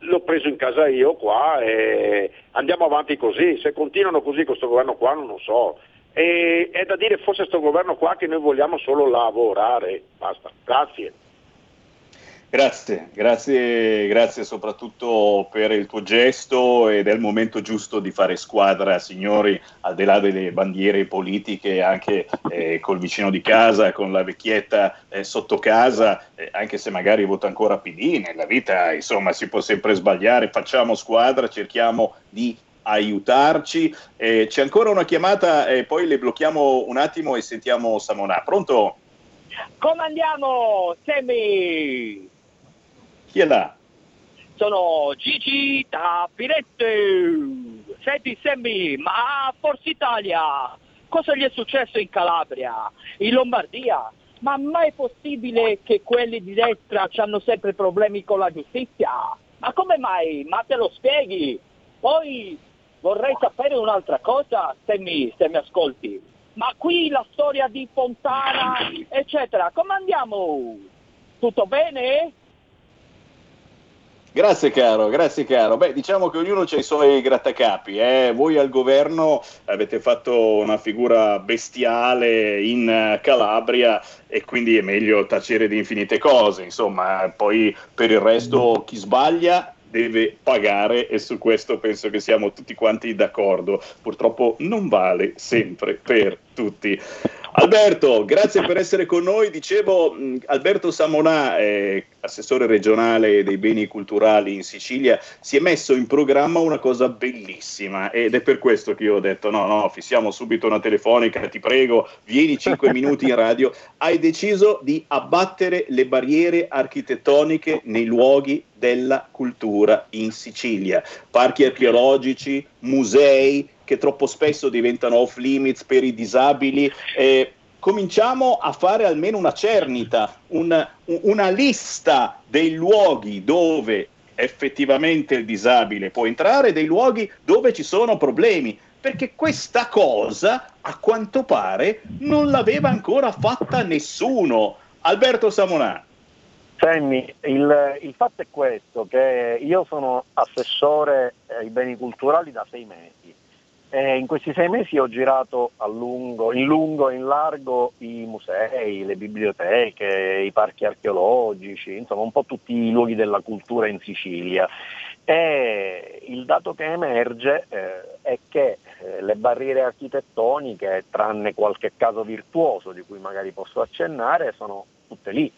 l'ho preso in casa io qua e andiamo avanti così, se continuano così questo governo qua non lo so. E, è da dire forse questo governo qua che noi vogliamo solo lavorare, basta, grazie. Grazie, grazie, grazie soprattutto per il tuo gesto ed è il momento giusto di fare squadra, signori, al di là delle bandiere politiche, anche eh, col vicino di casa, con la vecchietta eh, sotto casa, eh, anche se magari vota ancora PD, nella vita insomma si può sempre sbagliare, facciamo squadra, cerchiamo di aiutarci. Eh, c'è ancora una chiamata e poi le blocchiamo un attimo e sentiamo Samonà. Pronto? Come andiamo, Semi? Chi è là? Sono Gigi da Pirette. Senti, Semi, ma Forza Italia cosa gli è successo in Calabria, in Lombardia? Ma mai possibile che quelli di destra hanno sempre problemi con la giustizia? Ma come mai? Ma te lo spieghi? Poi vorrei sapere un'altra cosa, se mi, se mi ascolti. Ma qui la storia di Fontana, eccetera, come andiamo? Tutto bene? Grazie caro, grazie caro. Beh, diciamo che ognuno ha i suoi grattacapi. Eh. Voi al governo avete fatto una figura bestiale in eh, Calabria e quindi è meglio tacere di infinite cose. Insomma, poi per il resto chi sbaglia deve pagare e su questo penso che siamo tutti quanti d'accordo. Purtroppo non vale sempre per tutti. Alberto, grazie per essere con noi. Dicevo, mh, Alberto Samonà, eh, assessore regionale dei beni culturali in Sicilia, si è messo in programma una cosa bellissima ed è per questo che io ho detto no, no, fissiamo subito una telefonica, ti prego, vieni 5 minuti in radio. Hai deciso di abbattere le barriere architettoniche nei luoghi della cultura in Sicilia, parchi archeologici, musei che troppo spesso diventano off limits per i disabili. eh, cominciamo a fare almeno una cernita, un- una lista dei luoghi dove effettivamente il disabile può entrare, dei luoghi dove ci sono problemi. Perché questa cosa, a quanto pare, non l'aveva ancora fatta nessuno. Alberto Samonà. Sammy, il, il fatto è questo, che io sono assessore ai beni culturali da sei mesi e in questi sei mesi ho girato lungo, in lungo e in largo i musei, le biblioteche, i parchi archeologici, insomma un po' tutti i luoghi della cultura in Sicilia. E il dato che emerge eh, è che eh, le barriere architettoniche, tranne qualche caso virtuoso di cui magari posso accennare, sono tutte lì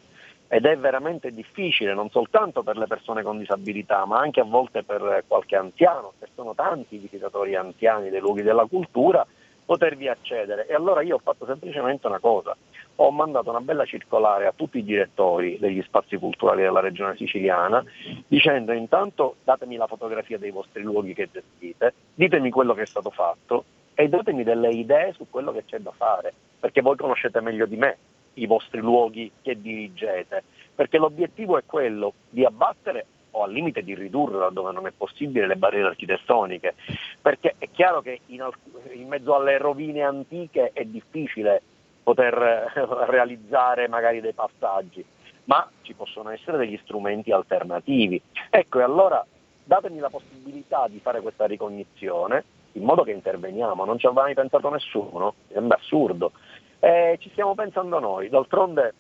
ed è veramente difficile non soltanto per le persone con disabilità ma anche a volte per qualche anziano, che sono tanti i visitatori anziani dei luoghi della cultura, potervi accedere. E allora io ho fatto semplicemente una cosa, ho mandato una bella circolare a tutti i direttori degli spazi culturali della regione siciliana dicendo intanto datemi la fotografia dei vostri luoghi che gestite, ditemi quello che è stato fatto e datemi delle idee su quello che c'è da fare, perché voi conoscete meglio di me i vostri luoghi che dirigete, perché l'obiettivo è quello di abbattere o al limite di ridurre laddove non è possibile le barriere architettoniche, perché è chiaro che in, alc- in mezzo alle rovine antiche è difficile poter eh, realizzare magari dei passaggi, ma ci possono essere degli strumenti alternativi. Ecco, e allora datemi la possibilità di fare questa ricognizione in modo che interveniamo, non ci aveva mai pensato nessuno, sembra assurdo. E ci stiamo pensando noi, d'altronde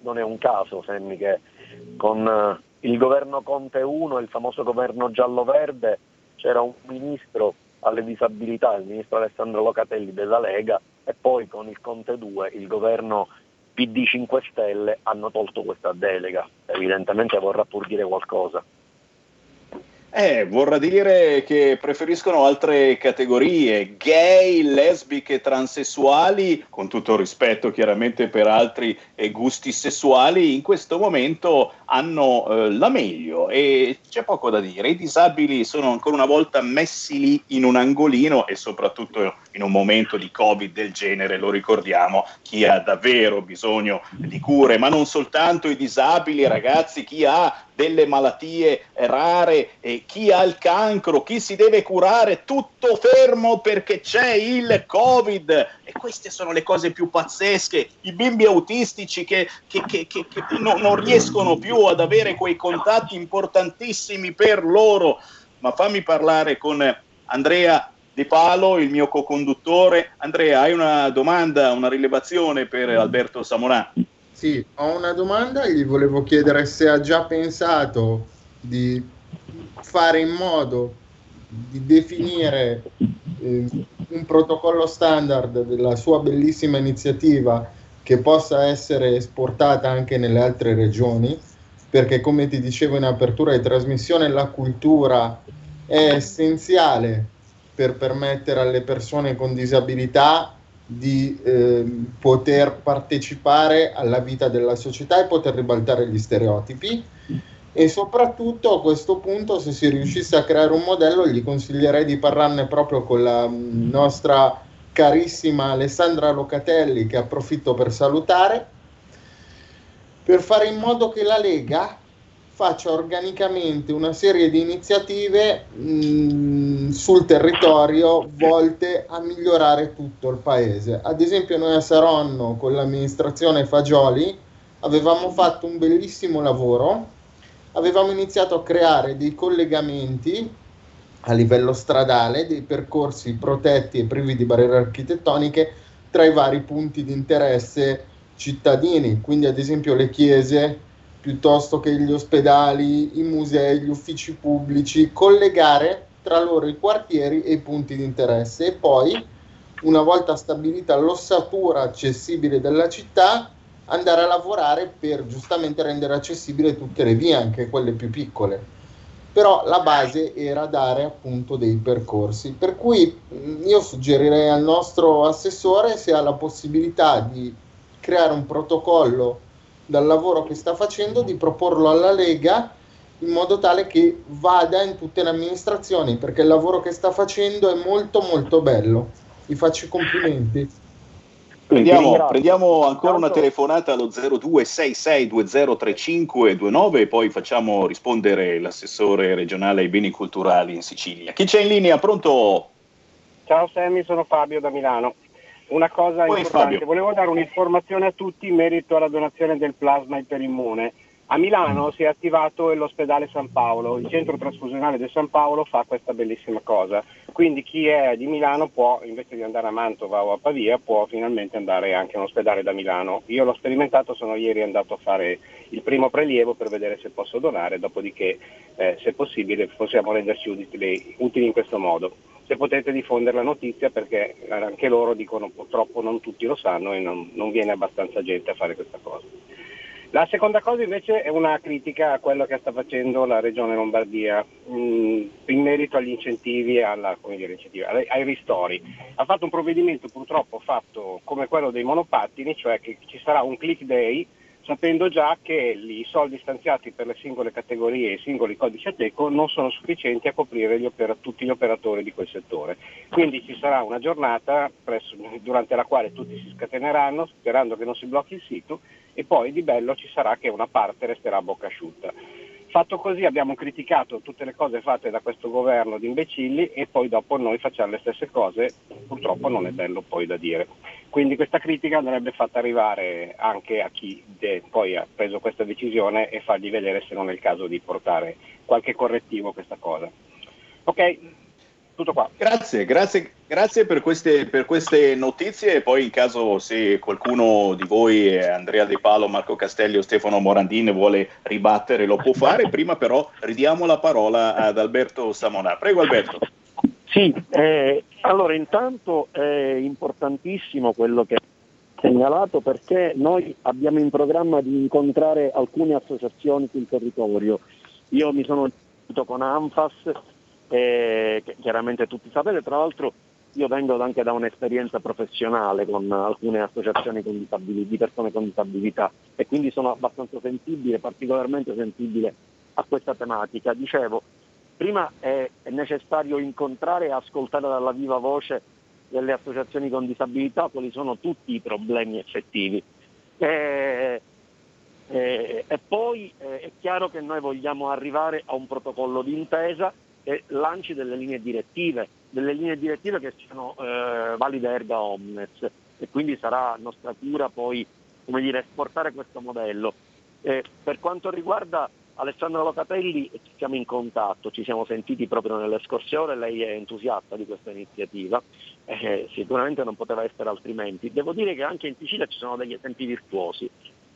non è un caso, Semmi, che con eh, il governo Conte 1, il famoso governo giallo-verde, c'era un ministro alle disabilità, il ministro Alessandro Locatelli della Lega, e poi con il Conte 2, il governo PD 5 Stelle, hanno tolto questa delega. Evidentemente vorrà pur dire qualcosa. Eh, vorrà dire che preferiscono altre categorie, gay, lesbiche, transessuali, con tutto rispetto chiaramente per altri gusti sessuali, in questo momento hanno eh, la meglio e c'è poco da dire. I disabili sono ancora una volta messi lì in un angolino e soprattutto in un momento di Covid del genere, lo ricordiamo, chi ha davvero bisogno di cure, ma non soltanto i disabili, ragazzi, chi ha delle malattie rare, eh, chi ha il cancro, chi si deve curare, tutto fermo perché c'è il Covid. E queste sono le cose più pazzesche. I bimbi autistici che, che, che, che no, non riescono ad avere quei contatti importantissimi per loro. Ma fammi parlare con Andrea Di Palo, il mio co-conduttore. Andrea, hai una domanda, una rilevazione per Alberto Samonà? Sì, ho una domanda e gli volevo chiedere se ha già pensato di fare in modo di definire eh, un protocollo standard della sua bellissima iniziativa che possa essere esportata anche nelle altre regioni, perché come ti dicevo in apertura di trasmissione, la cultura è essenziale per permettere alle persone con disabilità di eh, poter partecipare alla vita della società e poter ribaltare gli stereotipi. E soprattutto a questo punto se si riuscisse a creare un modello gli consiglierei di parlarne proprio con la nostra carissima Alessandra Locatelli che approfitto per salutare per fare in modo che la Lega faccia organicamente una serie di iniziative mh, sul territorio volte a migliorare tutto il paese. Ad esempio noi a Saronno con l'amministrazione Fagioli avevamo fatto un bellissimo lavoro, avevamo iniziato a creare dei collegamenti a livello stradale, dei percorsi protetti e privi di barriere architettoniche tra i vari punti di interesse cittadini, quindi ad esempio le chiese piuttosto che gli ospedali, i musei, gli uffici pubblici, collegare tra loro i quartieri e i punti di interesse e poi, una volta stabilita l'ossatura accessibile della città, andare a lavorare per giustamente rendere accessibili tutte le vie, anche quelle più piccole. Però la base era dare appunto dei percorsi, per cui io suggerirei al nostro assessore se ha la possibilità di creare un protocollo dal lavoro che sta facendo di proporlo alla Lega in modo tale che vada in tutte le amministrazioni perché il lavoro che sta facendo è molto molto bello. Vi faccio i complimenti. Prendiamo, prendiamo ancora una telefonata allo 0266203529 e poi facciamo rispondere l'assessore regionale ai beni culturali in Sicilia. Chi c'è in linea? Pronto? Ciao Sammy, sono Fabio da Milano. Una cosa Poi, importante, Fabio. volevo dare un'informazione a tutti in merito alla donazione del plasma iperimmune. A Milano si è attivato l'ospedale San Paolo, il centro trasfusionale del San Paolo fa questa bellissima cosa, quindi chi è di Milano può, invece di andare a Mantova o a Pavia, può finalmente andare anche in ospedale da Milano. Io l'ho sperimentato, sono ieri andato a fare il primo prelievo per vedere se posso donare, dopodiché eh, se possibile possiamo renderci utili, utili in questo modo. Se potete diffondere la notizia perché anche loro dicono purtroppo non tutti lo sanno e non, non viene abbastanza gente a fare questa cosa. La seconda cosa invece è una critica a quello che sta facendo la Regione Lombardia mh, in merito agli incentivi, alla, dire, incentivi ai, ai ristori. Ha fatto un provvedimento purtroppo fatto come quello dei monopattini, cioè che ci sarà un click day sapendo già che i soldi stanziati per le singole categorie e i singoli codici ateco non sono sufficienti a coprire gli opera- tutti gli operatori di quel settore. Quindi ci sarà una giornata presso- durante la quale tutti si scateneranno sperando che non si blocchi il sito e poi di bello ci sarà che una parte resterà a bocca asciutta. Fatto così abbiamo criticato tutte le cose fatte da questo governo di imbecilli e poi dopo noi facciamo le stesse cose, purtroppo non è bello poi da dire. Quindi questa critica andrebbe fatta arrivare anche a chi de- poi ha preso questa decisione e fargli vedere se non è il caso di portare qualche correttivo a questa cosa. Ok, tutto qua. Grazie, grazie, grazie per, queste, per queste notizie e poi in caso se qualcuno di voi, eh, Andrea De Palo, Marco Castelli o Stefano Morandin vuole ribattere lo può fare, prima però ridiamo la parola ad Alberto Samonà. Prego Alberto. Sì, eh, allora intanto è importantissimo quello che segnalato perché noi abbiamo in programma di incontrare alcune associazioni sul territorio. Io mi sono con ANFAS, che chiaramente tutti sapete, tra l'altro io vengo anche da un'esperienza professionale con alcune associazioni con di persone con disabilità e quindi sono abbastanza sensibile, particolarmente sensibile a questa tematica. Dicevo, prima è, è necessario incontrare e ascoltare dalla viva voce delle associazioni con disabilità quali sono tutti i problemi effettivi. E, e, e poi eh, è chiaro che noi vogliamo arrivare a un protocollo d'intesa e lanci delle linee direttive, delle linee direttive che siano eh, valide erga omnes e quindi sarà nostra cura poi come dire, esportare questo modello. Eh, per quanto riguarda Alessandro Locatelli siamo in contatto, ci siamo sentiti proprio nelle scorse ore, lei è entusiasta di questa iniziativa, eh, sicuramente non poteva essere altrimenti. Devo dire che anche in Sicilia ci sono degli esempi virtuosi,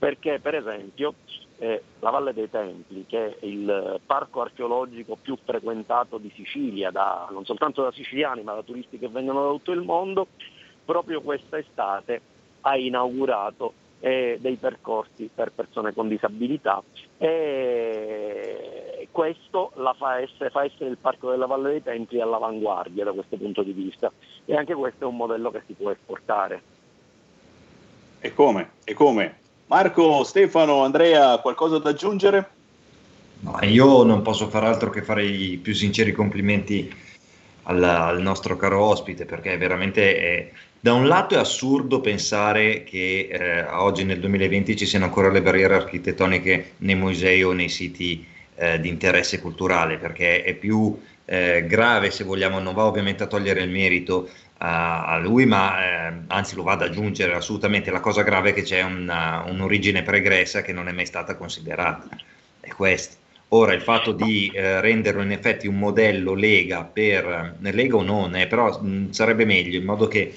perché per esempio eh, la Valle dei Templi, che è il parco archeologico più frequentato di Sicilia, da, non soltanto da siciliani ma da turisti che vengono da tutto il mondo, proprio questa estate ha inaugurato eh, dei percorsi per persone con disabilità e questo fa, essere, fa essere il Parco della Valle dei Templi all'avanguardia da questo punto di vista e anche questo è un modello che si può esportare. E come? E come? Marco, Stefano, Andrea, qualcosa da aggiungere? No, io non posso far altro che fare i più sinceri complimenti al, al nostro caro ospite perché veramente è, da un lato è assurdo pensare che eh, oggi nel 2020 ci siano ancora le barriere architettoniche nei musei o nei siti eh, di interesse culturale, perché è più eh, grave se vogliamo, non va ovviamente a togliere il merito a, lui, ma eh, anzi lo va ad aggiungere assolutamente. La cosa grave è che c'è una, un'origine pregressa che non è mai stata considerata. È questo. Ora il fatto di eh, renderlo in effetti un modello lega per lega o non, eh, però mh, sarebbe meglio in modo che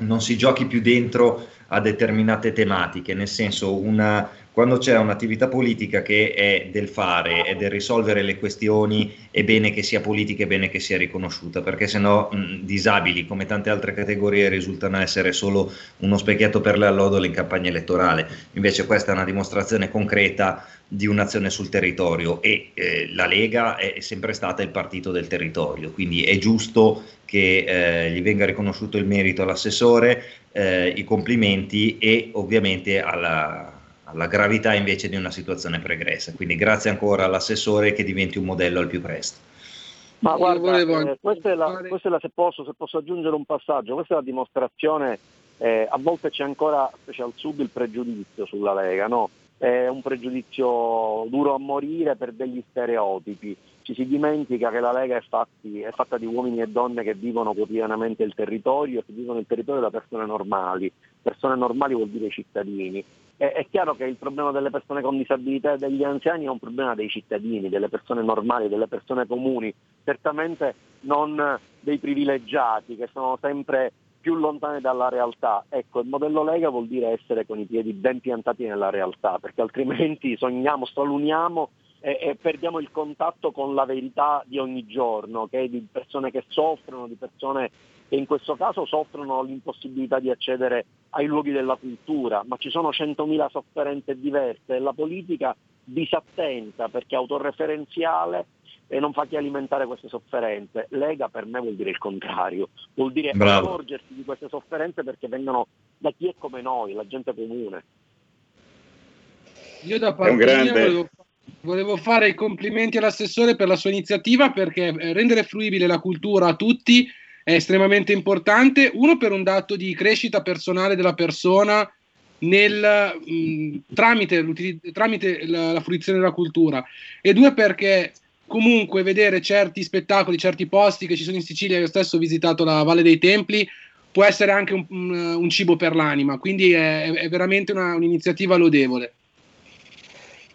non si giochi più dentro a determinate tematiche, nel senso una, quando c'è un'attività politica che è del fare, è del risolvere le questioni, è bene che sia politica, è bene che sia riconosciuta, perché sennò mh, disabili come tante altre categorie risultano essere solo uno specchietto per le allodole in campagna elettorale. Invece questa è una dimostrazione concreta di un'azione sul territorio e eh, la Lega è sempre stata il partito del territorio, quindi è giusto che eh, gli venga riconosciuto il merito all'assessore, eh, i complimenti e ovviamente alla, alla, gravità invece di una situazione pregressa. Quindi grazie ancora all'assessore che diventi un modello al più presto. Ma guarda, eh, questa, è la, questa è la, se posso, se posso aggiungere un passaggio, questa è la dimostrazione, eh, a volte c'è ancora, specie al sud, il pregiudizio sulla Lega, no? è un pregiudizio duro a morire per degli stereotipi. Ci si dimentica che la Lega è, fatti, è, fatta di uomini e donne che vivono quotidianamente il territorio e che vivono il territorio da persone normali. Persone normali vuol dire cittadini. È, è chiaro che il problema delle persone con disabilità e degli anziani è un problema dei cittadini, delle persone normali, delle persone comuni, certamente non dei privilegiati che sono sempre più lontane dalla realtà. Ecco, il modello Lega vuol dire essere con i piedi ben piantati nella realtà, perché altrimenti sogniamo, straluniamo e, e perdiamo il contatto con la verità di ogni giorno, è di persone che soffrono, di persone che in questo caso soffrono l'impossibilità di accedere ai luoghi della cultura, ma ci sono 100.000 sofferenze diverse e la politica disattenta perché è autoreferenziale e non fa che alimentare queste sofferenze. Lega per me vuol dire il contrario, vuol dire Bravo. accorgersi di queste sofferenze perché vengono da chi è come noi, la gente comune. Io da parte grande- mia volevo, volevo fare i complimenti all'assessore per la sua iniziativa perché eh, rendere fruibile la cultura a tutti è estremamente importante. Uno per un dato di crescita personale della persona nel, mh, tramite, tramite la, la fruizione della cultura e due perché comunque vedere certi spettacoli, certi posti che ci sono in Sicilia, io stesso ho visitato la Valle dei Templi, può essere anche un, un, un cibo per l'anima, quindi è, è veramente una, un'iniziativa lodevole.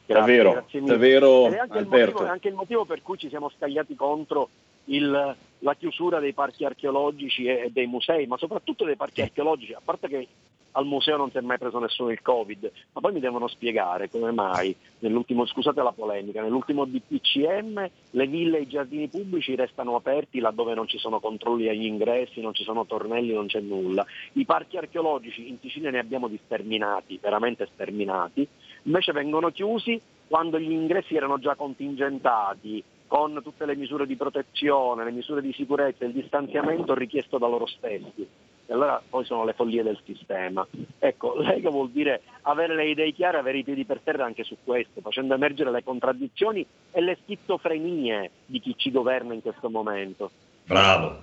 Davvero, davvero Ed è anche, il Alberto. motivo, è anche il motivo per cui ci siamo scagliati contro il- la chiusura dei parchi archeologici e, dei musei, ma soprattutto dei parchi archeologici, a parte che al museo non si è mai preso nessuno il Covid, ma poi mi devono spiegare come mai, nell'ultimo, scusate la polemica, nell'ultimo DPCM le ville e i giardini pubblici restano aperti laddove non ci sono controlli agli ingressi, non ci sono tornelli, non c'è nulla. I parchi archeologici in Sicilia ne abbiamo di sterminati, veramente sterminati, invece vengono chiusi quando gli ingressi erano già contingentati con tutte le misure di protezione, le misure di sicurezza, il distanziamento richiesto da loro stessi. E allora poi sono le follie del sistema. Ecco, Lega vuol dire avere le idee chiare, avere i piedi per terra anche su questo, facendo emergere le contraddizioni e le schizofrenie di chi ci governa in questo momento. Bravo,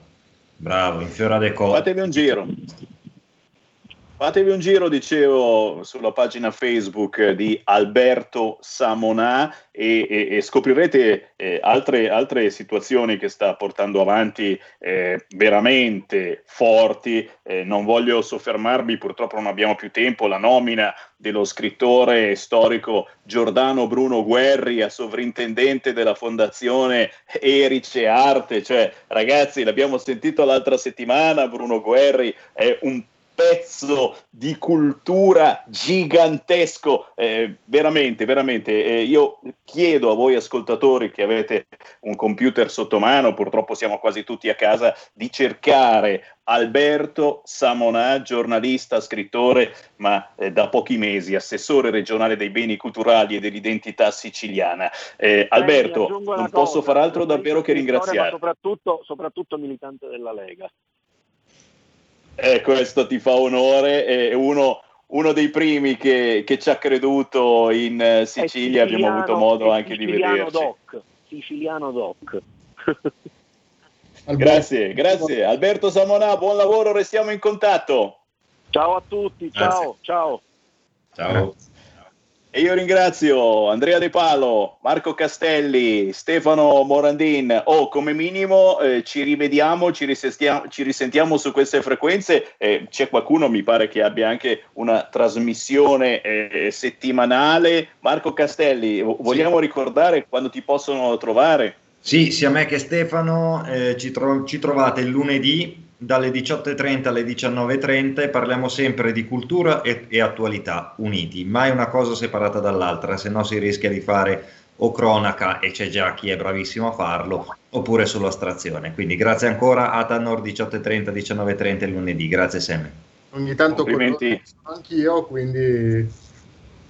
bravo, in fiora de cose. Fatevi un giro. Fatevi un giro, dicevo, sulla pagina Facebook di Alberto Samonà e, e- e scoprirete eh, altre, altre situazioni che sta portando avanti eh, veramente forti. Eh, non voglio soffermarmi, purtroppo non abbiamo più tempo, la nomina dello scrittore storico Giordano Bruno Guerri a sovrintendente della fondazione Erice Arte. Cioè, ragazzi, l'abbiamo sentito l'altra settimana, Bruno Guerri è un pezzo di cultura gigantesco, eh, veramente, veramente. eh, io chiedo a voi ascoltatori che avete un computer sotto mano, purtroppo siamo quasi tutti a casa, di cercare Alberto Samonà, giornalista, scrittore, ma eh, da pochi mesi assessore regionale dei beni culturali e dell'identità siciliana. Eh, Alberto, non posso far altro davvero che ringraziare. Soprattutto, soprattutto militante della Lega. Eh, questo ti fa onore, è uno, uno dei primi che, che ci ha creduto in eh, Sicilia, abbiamo avuto modo anche di siciliano vederci. Doc, siciliano doc. Grazie, grazie. Alberto Samonà, buon lavoro, restiamo in contatto. Ciao a tutti, ciao, ciao. Ciao. E io ringrazio Andrea De Palo, Marco Castelli, Stefano Morandin. Oh, come minimo eh, ci rivediamo, ci risentiamo, ci risentiamo su queste frequenze. Eh, c'è qualcuno, mi pare, che abbia anche una trasmissione eh, settimanale. Marco Castelli, vo- vogliamo ricordare quando ti possono trovare? Sì, sia me che Stefano eh, ci, tro- ci trovate il lunedì dalle 18.30 alle 19.30 e parliamo sempre di cultura e, e attualità uniti, mai una cosa separata dall'altra, se no si rischia di fare o cronaca e c'è già chi è bravissimo a farlo, oppure solo astrazione. Quindi grazie ancora a Tanor 18.30, 19.30 il lunedì, grazie Seme. Ogni tanto Complimenti. anch'io, quindi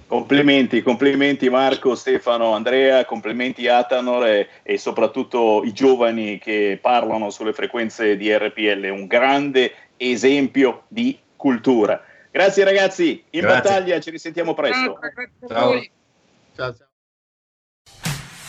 Complimenti, complimenti Marco, Stefano, Andrea, complimenti Atanor e, e soprattutto i giovani che parlano sulle frequenze di RPL, un grande esempio di cultura. Grazie ragazzi, in Grazie. battaglia, ci risentiamo presto. Ciao. ciao, ciao.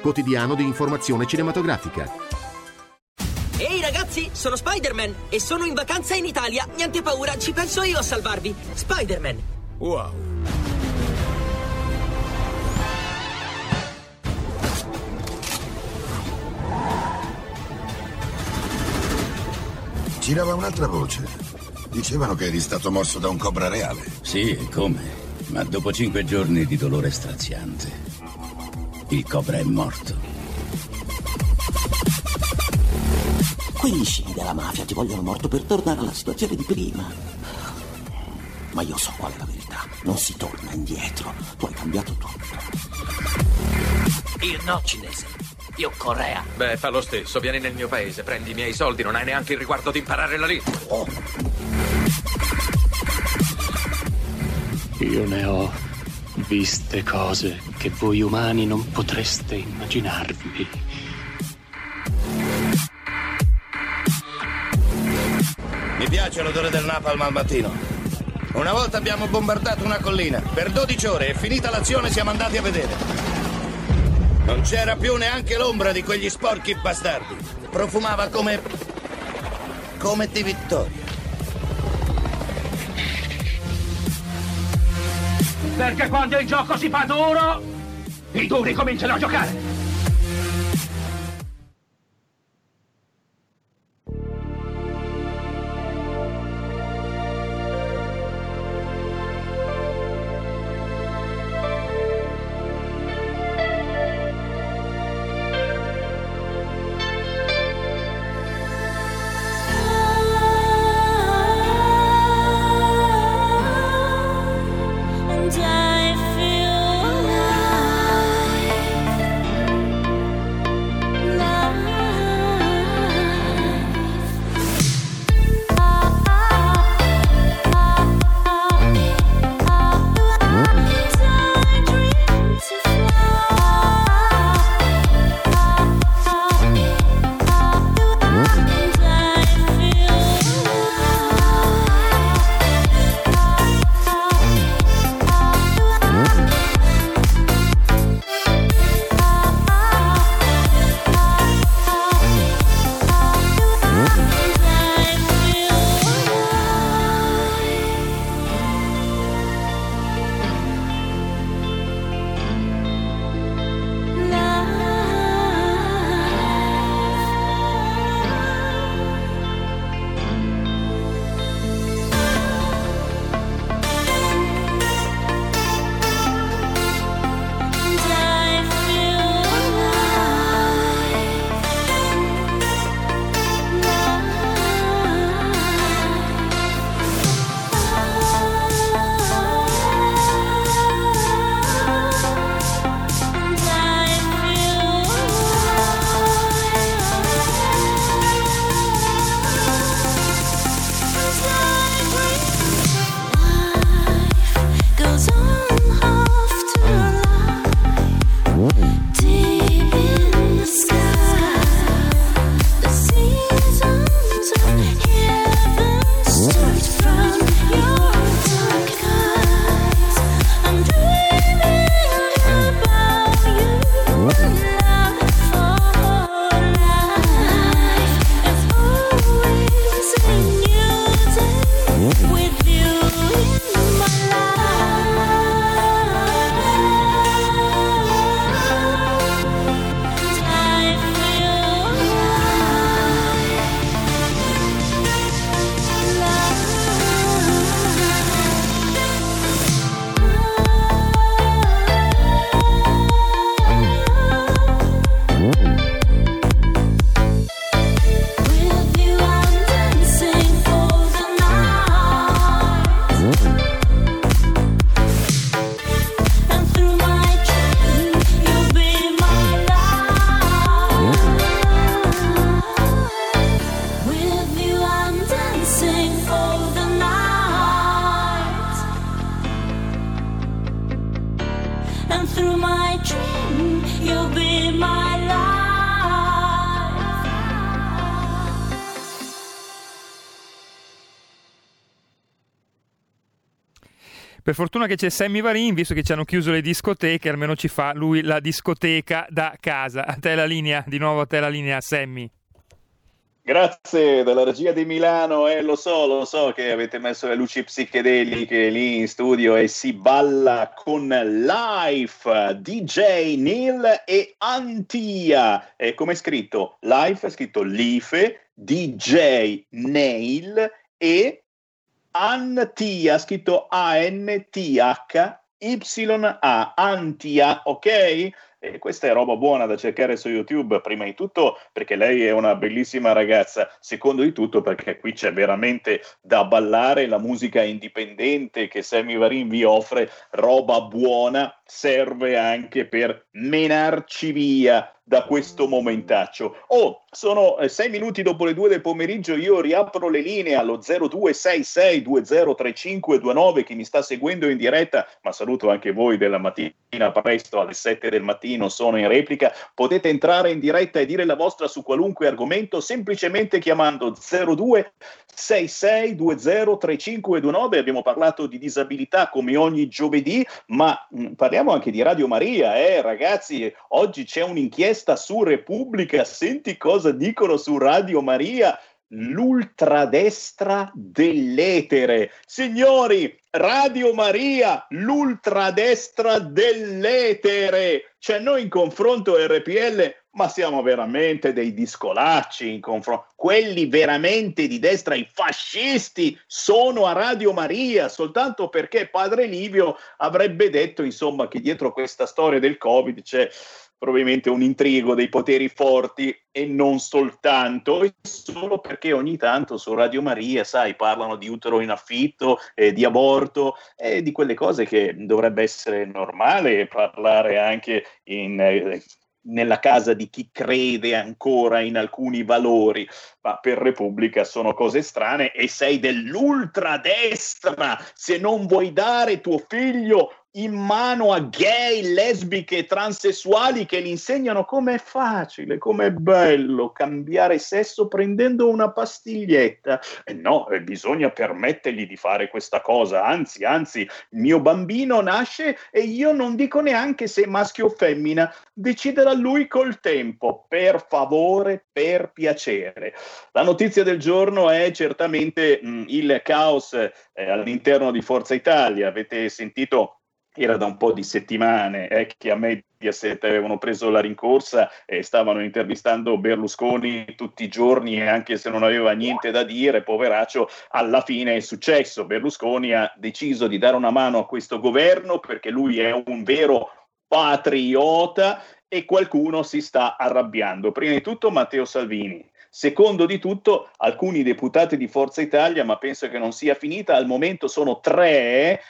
quotidiano di informazione cinematografica. Ehi ragazzi, sono Spider-Man e sono in vacanza in Italia. Niente paura, ci penso io a salvarvi. Spider-Man. Wow. Girava un'altra voce. Dicevano che eri stato morso da un cobra reale. Sì, come? Ma dopo cinque giorni di dolore straziante, il cobra è morto. Quegli scimi della mafia ti vogliono morto per tornare alla situazione di prima. Ma io so qual è la verità. Non si torna indietro. Tu hai cambiato tutto. Io no, cinese. Io Corea. Beh, fa lo stesso. Vieni nel mio paese, prendi i miei soldi, non hai neanche il riguardo di imparare la lingua. Io ne ho viste cose che voi umani non potreste immaginarvi. Mi piace l'odore del napalm al mattino. Una volta abbiamo bombardato una collina. Per 12 ore e finita l'azione siamo andati a vedere. Non c'era più neanche l'ombra di quegli sporchi bastardi. Profumava come... come di vittoria. Perché quando il gioco si fa duro, i duri cominciano a giocare. Fortuna che c'è Sammy Varin, visto che ci hanno chiuso le discoteche, almeno ci fa lui la discoteca da casa. A te la linea, di nuovo a te la linea, Sammy. Grazie della regia di Milano e lo so, lo so che avete messo le luci psichedeliche lì in studio e si balla con Life, DJ Neil e Antia. E come è scritto? Life è scritto Life, DJ Neil e Antia, scritto A-N-T-H Y-A, Antia, ok? E questa è roba buona da cercare su YouTube, prima di tutto perché lei è una bellissima ragazza, secondo di tutto perché qui c'è veramente da ballare la musica indipendente che Sammy Varin vi offre, roba buona serve anche per menarci via da questo momentaccio. Oh, sono eh, sei minuti dopo le due del pomeriggio, io riapro le linee allo 0266203529 chi mi sta seguendo in diretta, ma saluto anche voi della mattina presto alle 7 del mattino, sono in replica, potete entrare in diretta e dire la vostra su qualunque argomento semplicemente chiamando 0266203529, abbiamo parlato di disabilità come ogni giovedì, ma mh, parliamo anche di Radio Maria, eh ragazzi, oggi c'è un'inchiesta su Repubblica, senti cosa dicono su Radio Maria, l'ultradestra dell'etere. Signori, Radio Maria, l'ultradestra dell'etere. Cioè noi in confronto RPL, ma siamo veramente dei discolacci in confronto. Quelli veramente di destra, i fascisti, sono a Radio Maria soltanto perché padre Livio avrebbe detto, insomma, che dietro questa storia del Covid c'è probabilmente un intrigo dei poteri forti e non soltanto, e solo perché ogni tanto su Radio Maria, sai, parlano di utero in affitto, eh, di aborto e di quelle cose che dovrebbe essere normale parlare anche in, eh, nella casa di chi crede ancora in alcuni valori, ma per Repubblica sono cose strane e sei dell'ultradestra se non vuoi dare tuo figlio in mano a gay, lesbiche, transessuali che gli insegnano com'è facile, com'è bello cambiare sesso prendendo una pastiglietta. E no, eh, bisogna permettergli di fare questa cosa. Anzi, anzi, il mio bambino nasce e io non dico neanche se è maschio o femmina, deciderà lui col tempo. Per favore, per piacere. La notizia del giorno è certamente mh, il caos eh, all'interno di Forza Italia. Avete sentito era da un po' di settimane eh, che a Mediaset avevano preso la rincorsa e stavano intervistando Berlusconi tutti i giorni anche se non aveva niente da dire, poveraccio, alla fine è successo. Berlusconi ha deciso di dare una mano a questo governo perché lui è un vero patriota e qualcuno si sta arrabbiando. Prima di tutto Matteo Salvini, Secondo di tutto, alcuni deputati di Forza Italia, ma penso che non sia finita, al momento sono tre,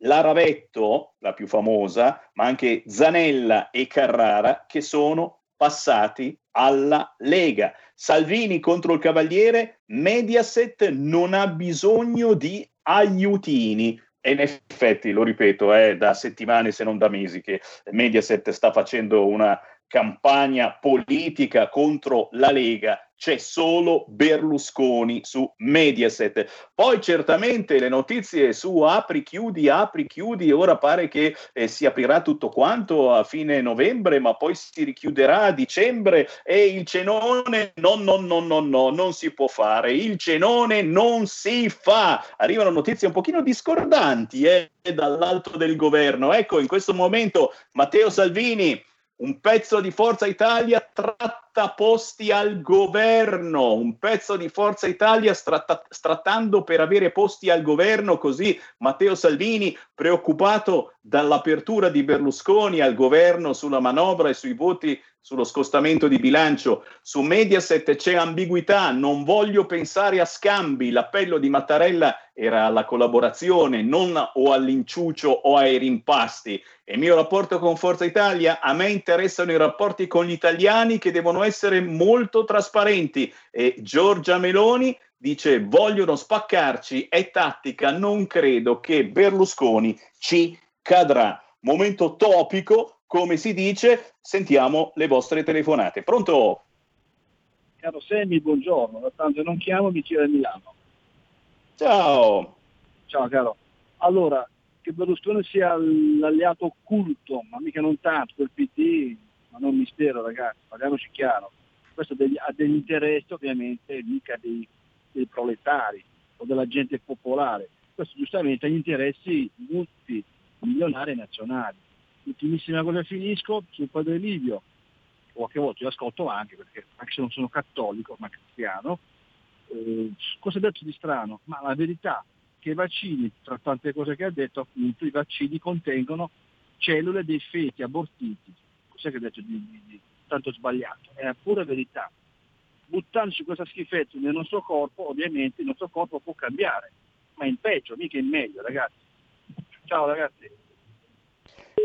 la Ravetto, la più famosa, ma anche Zanella e Carrara, che sono passati alla Lega. Salvini contro il Cavaliere, Mediaset non ha bisogno di aiutini. E in effetti, lo ripeto, è da settimane se non da mesi che Mediaset sta facendo una campagna politica contro la Lega c'è solo Berlusconi su Mediaset. Poi certamente le notizie su apri, chiudi, apri, chiudi, ora pare che eh, si aprirà tutto quanto a fine novembre, ma poi si richiuderà a dicembre e il cenone no, no, no, no, no, non si può fare, il cenone non si fa. Arrivano notizie un pochino discordanti eh, dall'alto del governo. Ecco, in questo momento Matteo Salvini un pezzo di Forza Italia tratta posti al governo, un pezzo di Forza Italia stratta, strattando per avere posti al governo, così Matteo Salvini, preoccupato dall'apertura di Berlusconi al governo sulla manovra e sui voti sullo scostamento di bilancio. Su Mediaset c'è ambiguità, non voglio pensare a scambi. L'appello di Mattarella era alla collaborazione, non o all'inciucio o ai rimpasti. E il mio rapporto con Forza Italia, a me interessano i rapporti con gli italiani che devono essere molto trasparenti. E Giorgia Meloni dice vogliono spaccarci, è tattica, non credo che Berlusconi ci cadrà. Momento topico come si dice, sentiamo le vostre telefonate. Pronto? Caro Semi, buongiorno, da tanto non chiamo, mi tira Milano. Ciao. Ciao caro. Allora, che Berlusconi sia l'alleato occulto, ma mica non tanto, quel PD, ma non mistero ragazzi, parliamoci chiaro. Questo degli, ha degli interessi ovviamente mica dei, dei proletari o della gente popolare. Questo giustamente ha gli interessi multimilionari nazionali ultimissima cosa finisco sul padre Livio, qualche volta io ascolto anche, perché anche se non sono cattolico, ma cristiano, eh, cosa ha detto di strano? Ma la verità è che i vaccini, tra tante cose che ha detto, appunto, i vaccini contengono cellule dei feti abortiti. Cos'è che ha detto di, di, di tanto sbagliato? È pura verità. Buttandoci questa schifezza nel nostro corpo, ovviamente il nostro corpo può cambiare, ma in peggio, mica in meglio, ragazzi. Ciao ragazzi.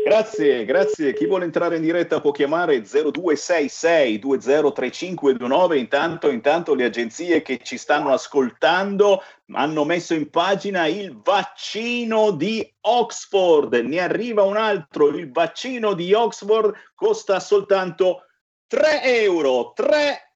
Grazie, grazie. Chi vuole entrare in diretta può chiamare 0266 203529. Intanto, intanto le agenzie che ci stanno ascoltando hanno messo in pagina il vaccino di Oxford. Ne arriva un altro. Il vaccino di Oxford costa soltanto 3 euro, 3 euro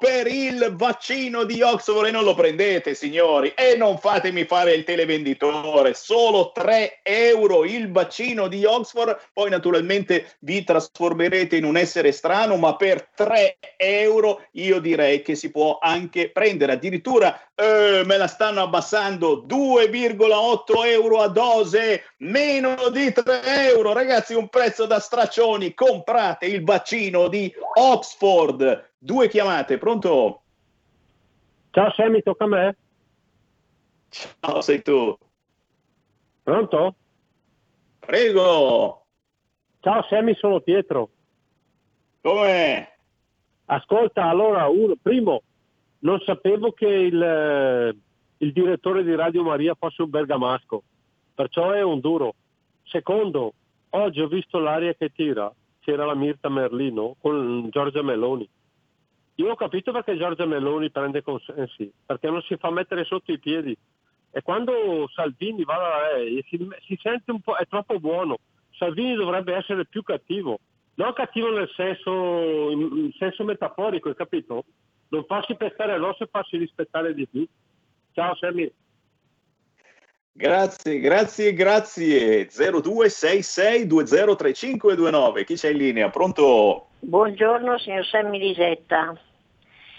per il vaccino di Oxford. E non lo prendete signori. E non fatemi fare il televenditore, solo 3 euro il vaccino di Oxford, poi naturalmente vi trasformerete in un essere strano, ma per 3 euro io direi che si può anche prendere, addirittura eh, me la stanno abbassando 2,8 euro a dose, meno di 3 euro, ragazzi un prezzo da straccioni, comprate il vaccino di Oxford Due chiamate, pronto? Ciao Sammy, tocca a me? Ciao, sei tu. Pronto? Prego. Ciao Sammy, sono Pietro. Com'è? Ascolta, allora, uno, primo, non sapevo che il, eh, il direttore di Radio Maria fosse un bergamasco, perciò è un duro. Secondo, oggi ho visto l'aria che tira, c'era la Mirta Merlino con Giorgia Meloni. Io ho capito perché Giorgia Meloni prende consensi, perché non si fa mettere sotto i piedi. E quando Salvini va da lei si, si sente un po', è troppo buono. Salvini dovrebbe essere più cattivo, non cattivo nel senso, in senso metaforico, hai capito? Non farsi pestare addosso e farsi rispettare di più. Ciao Sammy. Grazie, grazie, grazie. 0266203529. Chi c'è in linea? Pronto? Buongiorno signor Sammy Lisetta.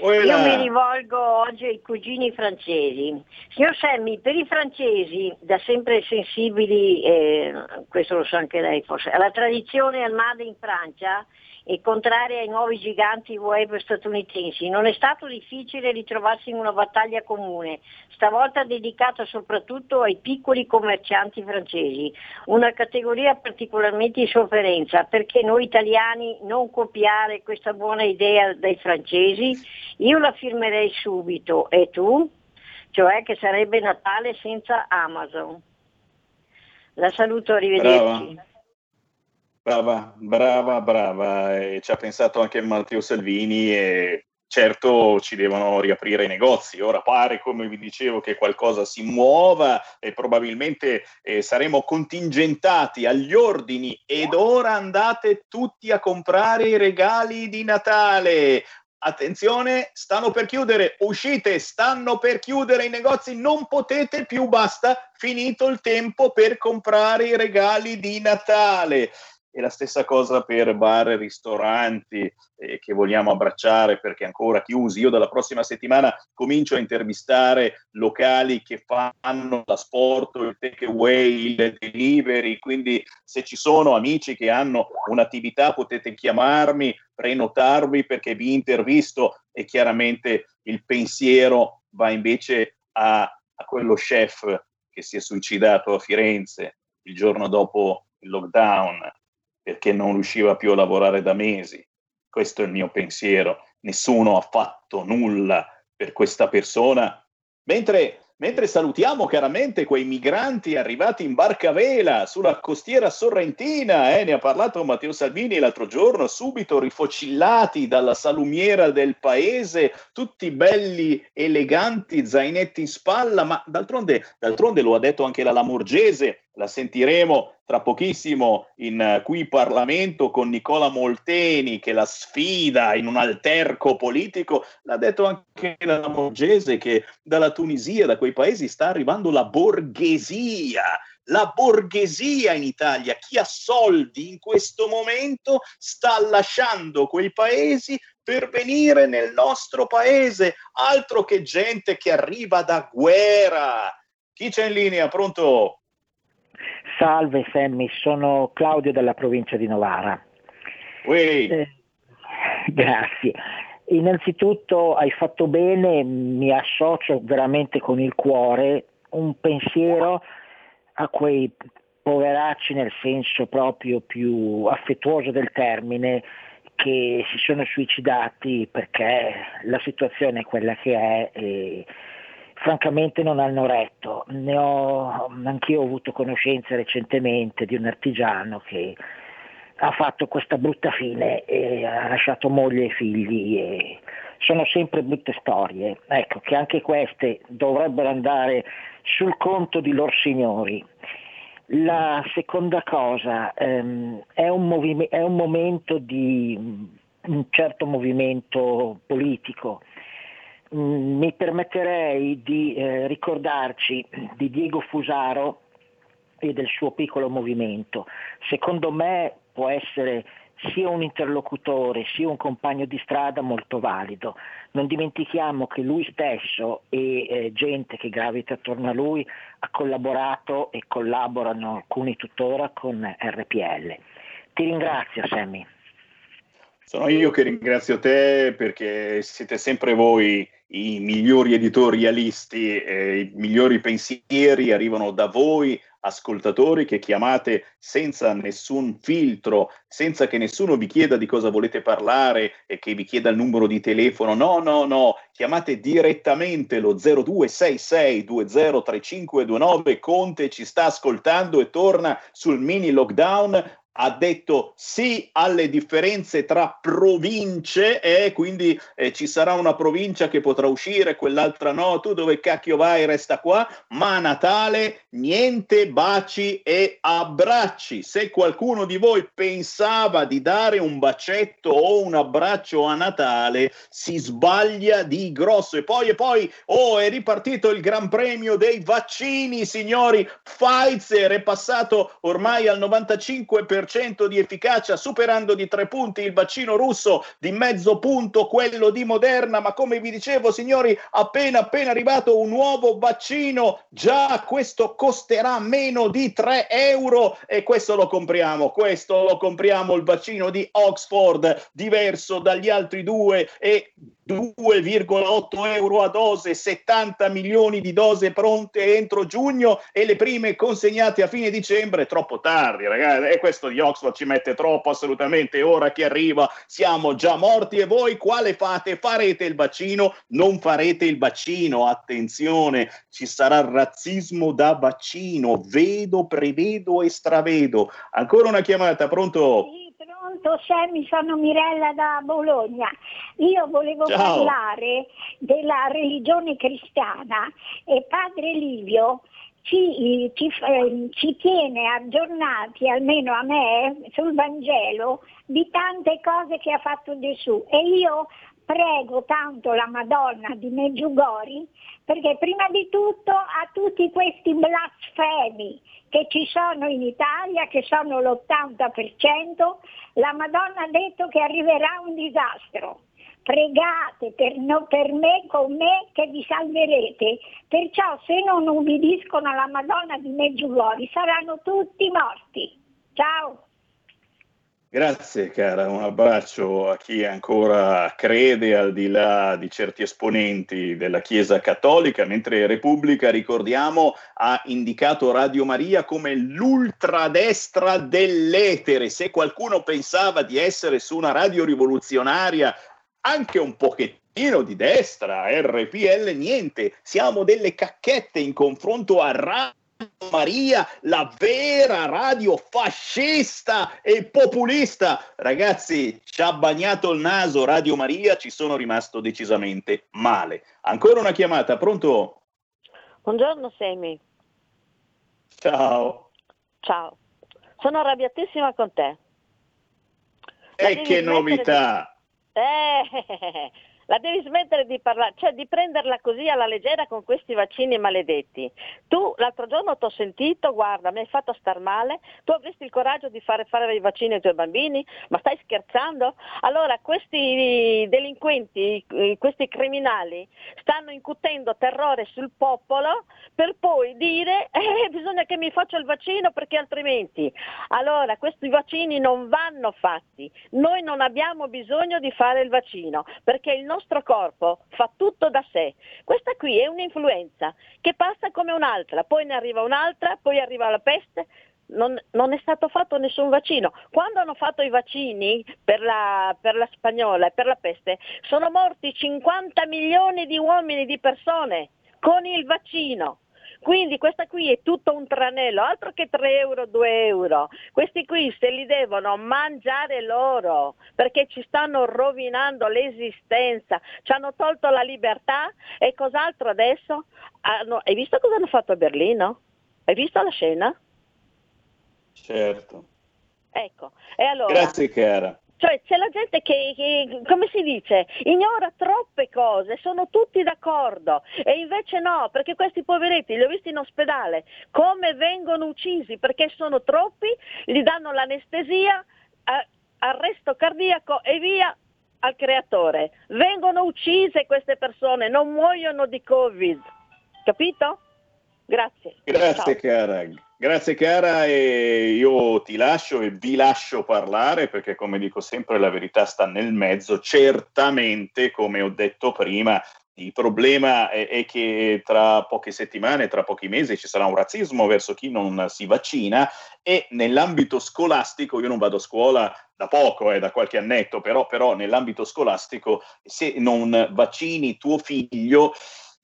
Io mi rivolgo oggi ai cugini francesi. Signor Semmi, per i francesi, da sempre sensibili, eh, questo lo sa anche lei forse, alla tradizione al made in Francia, e contraria ai nuovi giganti web statunitensi. Non è stato difficile ritrovarsi in una battaglia comune, stavolta dedicata soprattutto ai piccoli commercianti francesi, una categoria particolarmente in sofferenza perché noi italiani non copiare questa buona idea dai francesi, io la firmerei subito e tu? Cioè che sarebbe Natale senza Amazon. La saluto, arrivederci. Brava. Brava, brava, brava. E ci ha pensato anche Matteo Salvini e certo ci devono riaprire i negozi. Ora pare, come vi dicevo, che qualcosa si muova e probabilmente eh, saremo contingentati agli ordini ed ora andate tutti a comprare i regali di Natale. Attenzione, stanno per chiudere, uscite, stanno per chiudere i negozi, non potete più, basta, finito il tempo per comprare i regali di Natale e la stessa cosa per bar e ristoranti eh, che vogliamo abbracciare perché ancora chiusi. Io dalla prossima settimana comincio a intervistare locali che fanno l'asporto, il takeaway, il delivery, quindi se ci sono amici che hanno un'attività potete chiamarmi, prenotarvi perché vi intervisto e chiaramente il pensiero va invece a, a quello chef che si è suicidato a Firenze il giorno dopo il lockdown perché non riusciva più a lavorare da mesi. Questo è il mio pensiero. Nessuno ha fatto nulla per questa persona. Mentre, mentre salutiamo chiaramente quei migranti arrivati in barca a vela sulla costiera sorrentina, eh, ne ha parlato Matteo Salvini l'altro giorno, subito rifocillati dalla salumiera del paese, tutti belli, eleganti, zainetti in spalla, ma d'altronde, d'altronde lo ha detto anche la Lamorgese, la sentiremo tra pochissimo in uh, qui Parlamento con Nicola Molteni che la sfida in un alterco politico, l'ha detto anche la Morgese che dalla Tunisia, da quei paesi sta arrivando la borghesia, la borghesia in Italia, chi ha soldi in questo momento sta lasciando quei paesi per venire nel nostro paese, altro che gente che arriva da guerra. Chi c'è in linea? Pronto? Salve Sammy, sono Claudio della provincia di Novara. Eh, grazie. Innanzitutto hai fatto bene, mi associo veramente con il cuore, un pensiero a quei poveracci nel senso proprio più affettuoso del termine che si sono suicidati perché la situazione è quella che è e francamente non hanno retto. Ne ho, anch'io ho avuto conoscenza recentemente di un artigiano che ha fatto questa brutta fine e ha lasciato moglie e figli e sono sempre brutte storie. Ecco che anche queste dovrebbero andare sul conto di loro signori. La seconda cosa ehm, è, un movime- è un momento di un certo movimento politico. Mm, mi permetterei di eh, ricordarci di Diego Fusaro e del suo piccolo movimento. Secondo me può essere sia un interlocutore sia un compagno di strada molto valido. Non dimentichiamo che lui stesso e eh, gente che gravita attorno a lui ha collaborato e collaborano alcuni tuttora con RPL. Ti ringrazio Sammy. Sono io che ringrazio te perché siete sempre voi i migliori editorialisti, eh, i migliori pensieri arrivano da voi ascoltatori che chiamate senza nessun filtro, senza che nessuno vi chieda di cosa volete parlare e che vi chieda il numero di telefono. No, no, no, chiamate direttamente lo 0266203529. Conte ci sta ascoltando e torna sul mini lockdown ha detto sì alle differenze tra province e eh, quindi eh, ci sarà una provincia che potrà uscire, quell'altra no, tu dove cacchio vai resta qua, ma a Natale niente baci e abbracci. Se qualcuno di voi pensava di dare un bacetto o un abbraccio a Natale, si sbaglia di grosso. E poi, e poi, oh, è ripartito il Gran Premio dei vaccini, signori. Pfizer è passato ormai al 95% 90% di efficacia, superando di tre punti il vaccino russo, di mezzo punto quello di Moderna, ma come vi dicevo signori, appena appena arrivato un nuovo vaccino, già questo costerà meno di 3 euro e questo lo compriamo, questo lo compriamo il vaccino di Oxford, diverso dagli altri due e 2,8 euro a dose, 70 milioni di dose pronte entro giugno e le prime consegnate a fine dicembre. Troppo tardi, ragazzi. E questo di Oxford ci mette troppo, assolutamente. Ora che arriva, siamo già morti. E voi quale fate? Farete il vaccino? Non farete il vaccino? Attenzione, ci sarà razzismo da vaccino. Vedo, prevedo e stravedo. Ancora una chiamata, pronto? Pronto, Sammy, sono Mirella da Bologna. Io volevo Ciao. parlare della religione cristiana e padre Livio ci, ci, ci tiene aggiornati, almeno a me, sul Vangelo di tante cose che ha fatto Gesù e io prego tanto la Madonna di Meggiugori perché prima di tutto a tutti questi blasfemi che ci sono in Italia, che sono l'80%, la Madonna ha detto che arriverà un disastro. Pregate per, no- per me, con me, che vi salverete. Perciò se non ubbidiscono alla Madonna di Meggiugori saranno tutti morti. Ciao! Grazie cara, un abbraccio a chi ancora crede al di là di certi esponenti della Chiesa Cattolica, mentre Repubblica, ricordiamo, ha indicato Radio Maria come l'ultradestra dell'etere. Se qualcuno pensava di essere su una radio rivoluzionaria anche un pochettino di destra, RPL, niente, siamo delle cacchette in confronto a Radio Maria, la vera radio fascista e populista. Ragazzi, ci ha bagnato il naso Radio Maria, ci sono rimasto decisamente male. Ancora una chiamata, pronto? Buongiorno Semi, Ciao. ciao. Sono arrabbiatissima con te. E devi che novità! di- Eh, la devi smettere di parlare, cioè di prenderla così alla leggera con questi vaccini maledetti. Tu l'altro giorno ti ho sentito, guarda, mi hai fatto star male, tu avresti il coraggio di fare fare i vaccini ai tuoi bambini? Ma stai scherzando? Allora questi delinquenti, eh, questi criminali stanno incutendo terrore sul popolo per poi dire eh, bisogna che mi faccia il vaccino perché altrimenti. Allora questi vaccini non vanno fatti, noi non abbiamo bisogno di fare il vaccino perché il nostro corpo fa tutto da sé. Questa qui è un'influenza che passa come un'altra, poi ne arriva un'altra, poi arriva la peste. Non, non è stato fatto nessun vaccino. Quando hanno fatto i vaccini per la, per la spagnola e per la peste sono morti 50 milioni di uomini, di persone. con il vaccino. Quindi questa qui è tutto un tranello, altro che 3 euro, 2 euro. Questi qui se li devono mangiare loro perché ci stanno rovinando l'esistenza, ci hanno tolto la libertà e cos'altro adesso? Hanno- hai visto cosa hanno fatto a Berlino? Hai visto la scena? Certo. Ecco, e allora... Grazie cara. Cioè c'è la gente che, che, come si dice, ignora troppe cose, sono tutti d'accordo e invece no, perché questi poveretti li ho visti in ospedale, come vengono uccisi, perché sono troppi, gli danno l'anestesia, a- arresto cardiaco e via al creatore. Vengono uccise queste persone, non muoiono di Covid, capito? Grazie. Grazie Ciao. cara, grazie cara e io ti lascio e vi lascio parlare perché come dico sempre la verità sta nel mezzo. Certamente, come ho detto prima, il problema è, è che tra poche settimane, tra pochi mesi ci sarà un razzismo verso chi non si vaccina e nell'ambito scolastico, io non vado a scuola da poco, eh, da qualche annetto, però, però nell'ambito scolastico se non vaccini tuo figlio,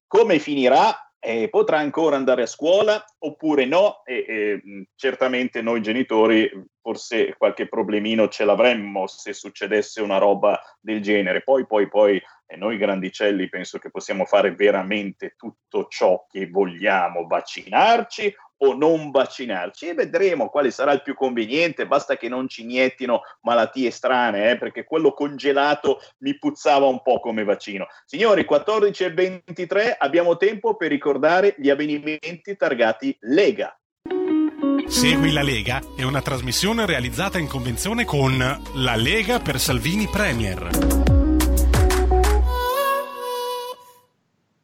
come finirà? Eh, potrà ancora andare a scuola oppure no? E, e, mh, certamente noi genitori forse qualche problemino ce l'avremmo se succedesse una roba del genere. Poi, poi, poi, eh, noi grandicelli penso che possiamo fare veramente tutto ciò che vogliamo, vaccinarci o non vaccinarci e vedremo quale sarà il più conveniente, basta che non ci iniettino malattie strane, eh, perché quello congelato mi puzzava un po' come vaccino. Signori, 14 e 23 abbiamo tempo per ricordare gli avvenimenti targati Lega. Segui la Lega è una trasmissione realizzata in convenzione con La Lega per Salvini Premier.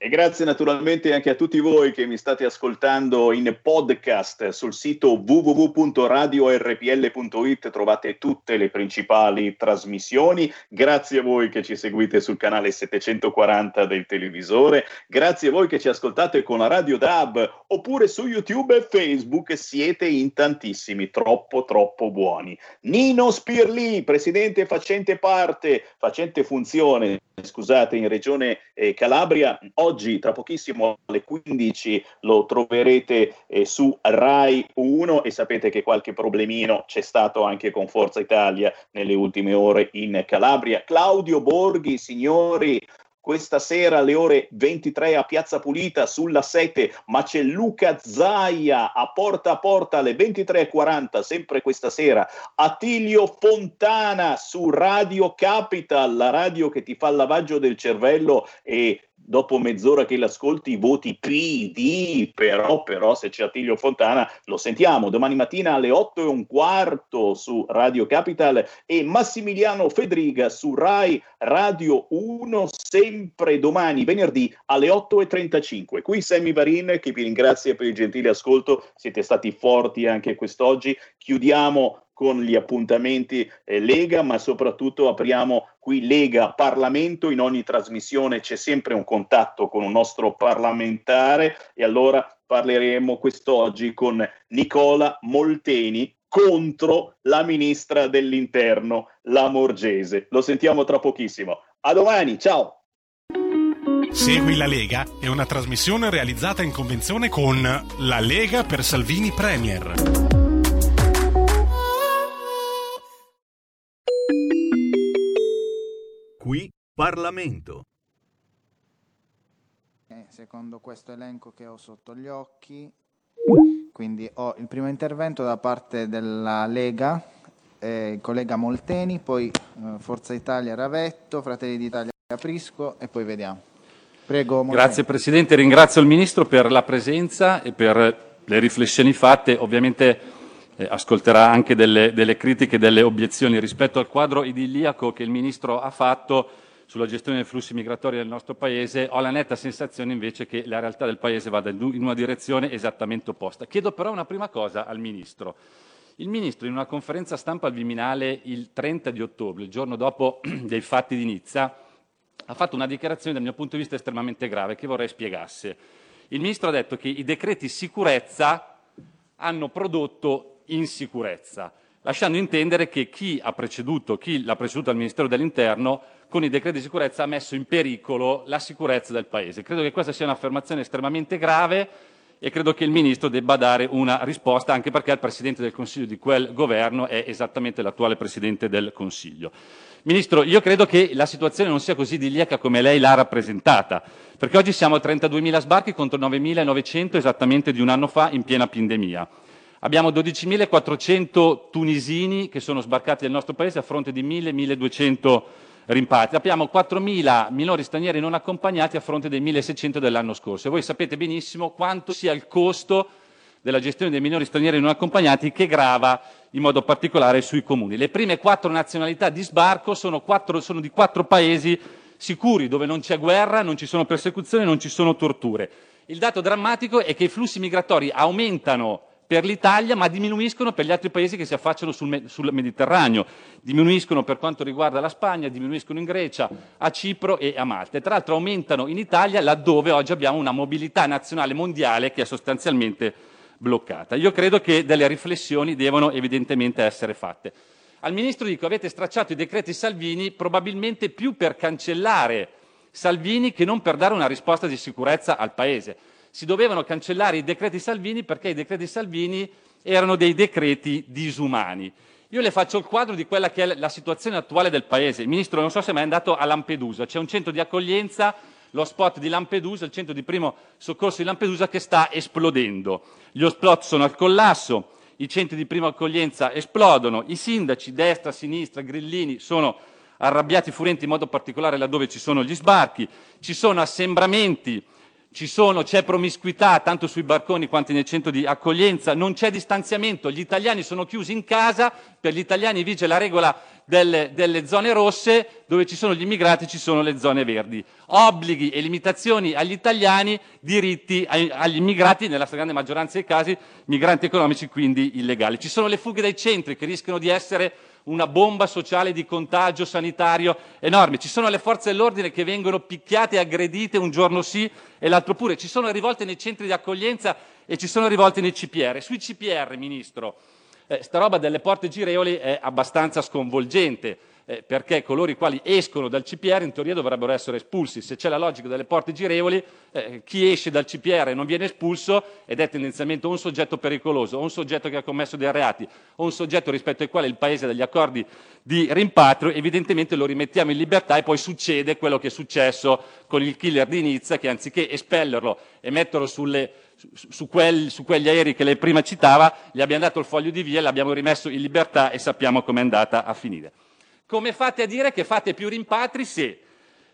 E grazie naturalmente anche a tutti voi che mi state ascoltando in podcast sul sito www.radiorpl.it trovate tutte le principali trasmissioni. Grazie a voi che ci seguite sul canale 740 del televisore. Grazie a voi che ci ascoltate con la Radio DAB oppure su YouTube e Facebook. Siete in tantissimi, troppo troppo buoni. Nino Spirli, presidente facente parte, facente funzione, scusate, in regione eh, Calabria. Oggi, tra pochissimo alle 15, lo troverete eh, su Rai 1 e sapete che qualche problemino c'è stato anche con Forza Italia nelle ultime ore in Calabria. Claudio Borghi, signori, questa sera alle ore 23 a Piazza Pulita sulla 7, ma c'è Luca Zaia a porta a porta alle 23.40, sempre questa sera. Attilio Fontana su Radio Capital, la radio che ti fa il lavaggio del cervello e dopo mezz'ora che l'ascolti voti PD, però, però se c'è Attilio Fontana lo sentiamo domani mattina alle 8 e un quarto su Radio Capital e Massimiliano Fedriga su Rai Radio 1 sempre domani venerdì alle 8.35. Qui Sammy Varin che vi ringrazia per il gentile ascolto, siete stati forti anche quest'oggi, chiudiamo con gli appuntamenti eh, Lega, ma soprattutto apriamo qui Lega Parlamento. In ogni trasmissione c'è sempre un contatto con un nostro parlamentare e allora parleremo quest'oggi con Nicola Molteni contro la ministra dell'Interno, la Morgese. Lo sentiamo tra pochissimo. A domani, ciao! Segui la Lega è una trasmissione realizzata in convenzione con La Lega per Salvini Premier. Qui Parlamento. Eh, secondo questo elenco che ho sotto gli occhi, quindi ho il primo intervento da parte della Lega, eh, il collega Molteni, poi eh, Forza Italia Ravetto, Fratelli d'Italia Prisco e poi vediamo. Prego, Molteni. Grazie Presidente, ringrazio il Ministro per la presenza e per le riflessioni fatte. Ovviamente eh, ascolterà anche delle, delle critiche e delle obiezioni rispetto al quadro idilliaco che il Ministro ha fatto sulla gestione dei flussi migratori del nostro Paese. Ho la netta sensazione invece che la realtà del Paese vada in una direzione esattamente opposta. Chiedo però una prima cosa al Ministro. Il Ministro in una conferenza stampa al Viminale il 30 di ottobre, il giorno dopo dei fatti di Nizza, ha fatto una dichiarazione dal mio punto di vista estremamente grave che vorrei spiegasse. Il Ministro ha detto che i decreti sicurezza hanno prodotto insicurezza. lasciando intendere che chi ha preceduto, l'ha preceduto al Ministero dell'Interno, con i decreti di sicurezza ha messo in pericolo la sicurezza del Paese. Credo che questa sia un'affermazione estremamente grave e credo che il Ministro debba dare una risposta, anche perché il Presidente del Consiglio di quel governo è esattamente l'attuale Presidente del Consiglio. Ministro, io credo che la situazione non sia così idilliaca come lei l'ha rappresentata, perché oggi siamo a 32.000 sbarchi contro 9.900 esattamente di un anno fa in piena pandemia. Abbiamo 12.400 tunisini che sono sbarcati nel nostro paese a fronte di 1.000-1.200 rimpatri. Abbiamo 4.000 minori stranieri non accompagnati a fronte dei 1.600 dell'anno scorso. E voi sapete benissimo quanto sia il costo della gestione dei minori stranieri non accompagnati che grava in modo particolare sui comuni. Le prime quattro nazionalità di sbarco sono, quattro, sono di quattro paesi sicuri, dove non c'è guerra, non ci sono persecuzioni, non ci sono torture. Il dato drammatico è che i flussi migratori aumentano per l'Italia, ma diminuiscono per gli altri paesi che si affacciano sul, sul, Mediterraneo. Diminuiscono per quanto riguarda la Spagna, diminuiscono in Grecia, a Cipro e a Malta. E tra l'altro aumentano in Italia laddove oggi abbiamo una mobilità nazionale mondiale che è sostanzialmente bloccata. Io credo che delle riflessioni devono evidentemente essere fatte. Al Ministro dico, avete stracciato i decreti Salvini probabilmente più per cancellare Salvini che non per dare una risposta di sicurezza al Paese. Si dovevano cancellare i decreti Salvini perché i decreti Salvini erano dei decreti disumani. Io le faccio il quadro di quella che è la situazione attuale del Paese. Il Ministro non so se è mai andato a Lampedusa, c'è un centro di accoglienza lo spot di Lampedusa, il centro di primo soccorso di Lampedusa che sta esplodendo. Gli hotspot sono al collasso, i centri di prima accoglienza esplodono, i sindaci, destra, sinistra, grillini, sono arrabbiati, furenti in modo particolare laddove ci sono gli sbarchi, ci sono assembramenti, sono, c'è promiscuità tanto sui barconi quanto nel centro di accoglienza, non c'è distanziamento, gli italiani sono chiusi in casa, per gli italiani vige la regola delle, delle, zone rosse, dove ci sono gli immigrati ci sono le zone verdi. Obblighi e limitazioni agli italiani, diritti agli immigrati, nella stragrande maggioranza dei casi, migranti economici, quindi illegali. Ci sono le fughe dai centri che rischiano di essere una bomba sociale di contagio sanitario enorme. Ci sono le forze dell'ordine che vengono picchiate e aggredite un giorno sì e l'altro pure. Ci sono rivolte nei centri di accoglienza e ci sono rivolte nei CPR. Sui CPR, Ministro, eh, sta roba delle porte girevoli è abbastanza sconvolgente eh, perché coloro i quali escono dal CPR in teoria dovrebbero essere espulsi. Se c'è la logica delle porte girevoli, eh, chi esce dal CPR e non viene espulso ed è tendenzialmente un soggetto pericoloso, un soggetto che ha commesso dei reati, un soggetto rispetto al quale il Paese ha degli accordi di rimpatrio, evidentemente lo rimettiamo in libertà e poi succede quello che è successo con il killer di Nizza, che anziché espellerlo e metterlo sulle, su, su, quel, su, quegli aerei che lei prima citava, gli abbiamo dato il foglio di via, l'abbiamo rimesso in libertà e sappiamo com'è andata a finire. Come fate a dire che fate più rimpatri se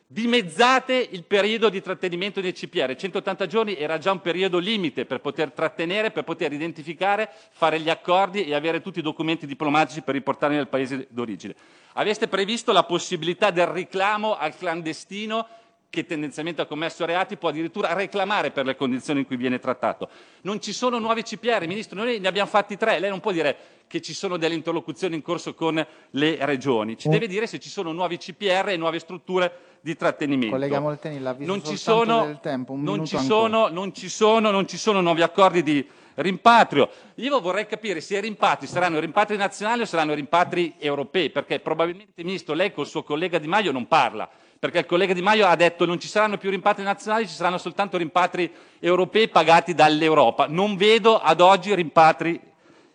dimezzate il periodo di trattenimento dei CPR? 180 giorni era già un periodo limite per poter trattenere, per poter identificare, fare gli accordi e avere tutti i documenti diplomatici per riportarli nel paese d'origine. Aveste previsto la possibilità del reclamo al clandestino che tendenzialmente ha commesso reati può addirittura reclamare per le condizioni in cui viene trattato. Non ci sono nuovi CPR, Ministro, noi ne abbiamo fatti tre, lei non può dire che ci sono delle interlocuzioni in corso con le regioni, ci deve dire se ci sono nuovi CPR e nuove strutture di trattenimento. Collega Molteni, l'ha visto non ci sono, del tempo, un non ci, sono, non, ci sono, non ci sono nuovi accordi di rimpatrio. Io vorrei capire se i rimpatri saranno rimpatri nazionali o saranno rimpatri europei, perché probabilmente, Ministro, lei col suo collega Di Maio non parla perché il collega Di Maio ha detto non ci saranno più rimpatri nazionali, ci saranno soltanto rimpatri europei pagati dall'Europa. Non vedo ad oggi rimpatri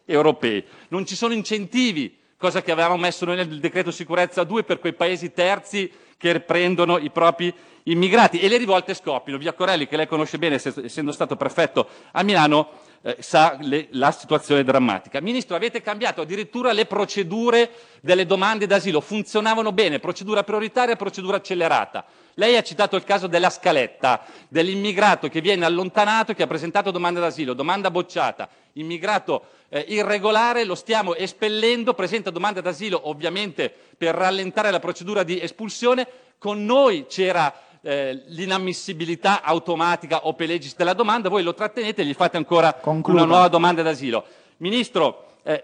europei. Non ci sono incentivi, cosa che avevamo messo noi nel decreto sicurezza 2 per quei paesi terzi che prendono i propri immigrati e le rivolte scoppiano. Via Corelli, che lei conosce bene essendo stato prefetto a Milano, eh, sa le, la situazione drammatica. Ministro, avete cambiato addirittura le procedure delle domande d'asilo, funzionavano bene, procedura prioritaria, procedura accelerata. Lei ha citato il caso della scaletta, dell'immigrato che viene allontanato e che ha presentato domanda d'asilo, domanda bocciata, immigrato eh, irregolare, lo stiamo espellendo, presenta domanda d'asilo ovviamente per rallentare la procedura di espulsione, con noi c'era eh, l'inammissibilità automatica o pelegis della domanda, voi lo trattenete e gli fate ancora Concludo. una nuova domanda d'asilo. Ministro, eh,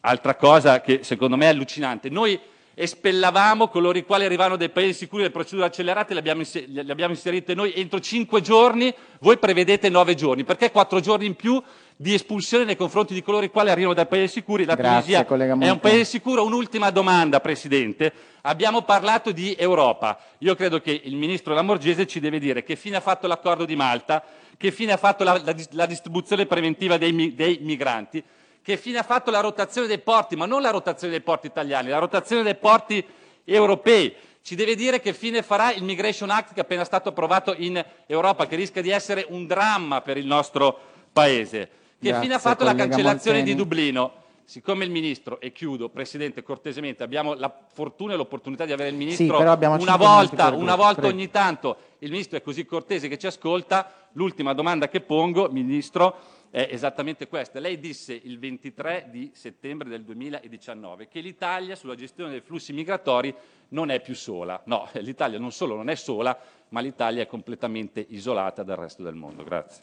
altra cosa che secondo me è allucinante, noi espellavamo coloro i quali arrivavano dai paesi sicuri le procedure accelerate, le abbiamo, le abbiamo inserite noi entro cinque giorni, voi prevedete nove giorni, perché quattro giorni in più di espulsione nei confronti di coloro i quali arrivano dai paesi sicuri. La Grazie, Tunisia è un paese sicuro. Un'ultima domanda, Presidente. Abbiamo parlato di Europa. Io credo che il Ministro Lamorgese ci deve dire che fine ha fatto l'accordo di Malta, che fine ha fatto la, la la distribuzione preventiva dei, dei migranti, che fine ha fatto la rotazione dei porti, ma non la rotazione dei porti italiani, la rotazione dei porti europei. Ci deve dire che fine farà il Migration Act che è appena stato approvato in Europa, che rischia di essere un dramma per il nostro Paese. Che Grazie, fine ha fatto la cancellazione Molteni. di Dublino? Siccome il Ministro, e chiudo Presidente cortesemente, abbiamo la fortuna e l'opportunità di avere il Ministro abbiamo una volta, una volta prego. ogni tanto, il Ministro è così cortese che ci ascolta, l'ultima domanda che pongo, Ministro, è esattamente questa. Lei disse il 23 di settembre del 2019 che l'Italia sulla gestione dei flussi migratori non è più sola. No, l'Italia non solo non è sola, ma l'Italia è completamente isolata dal resto del mondo. Grazie.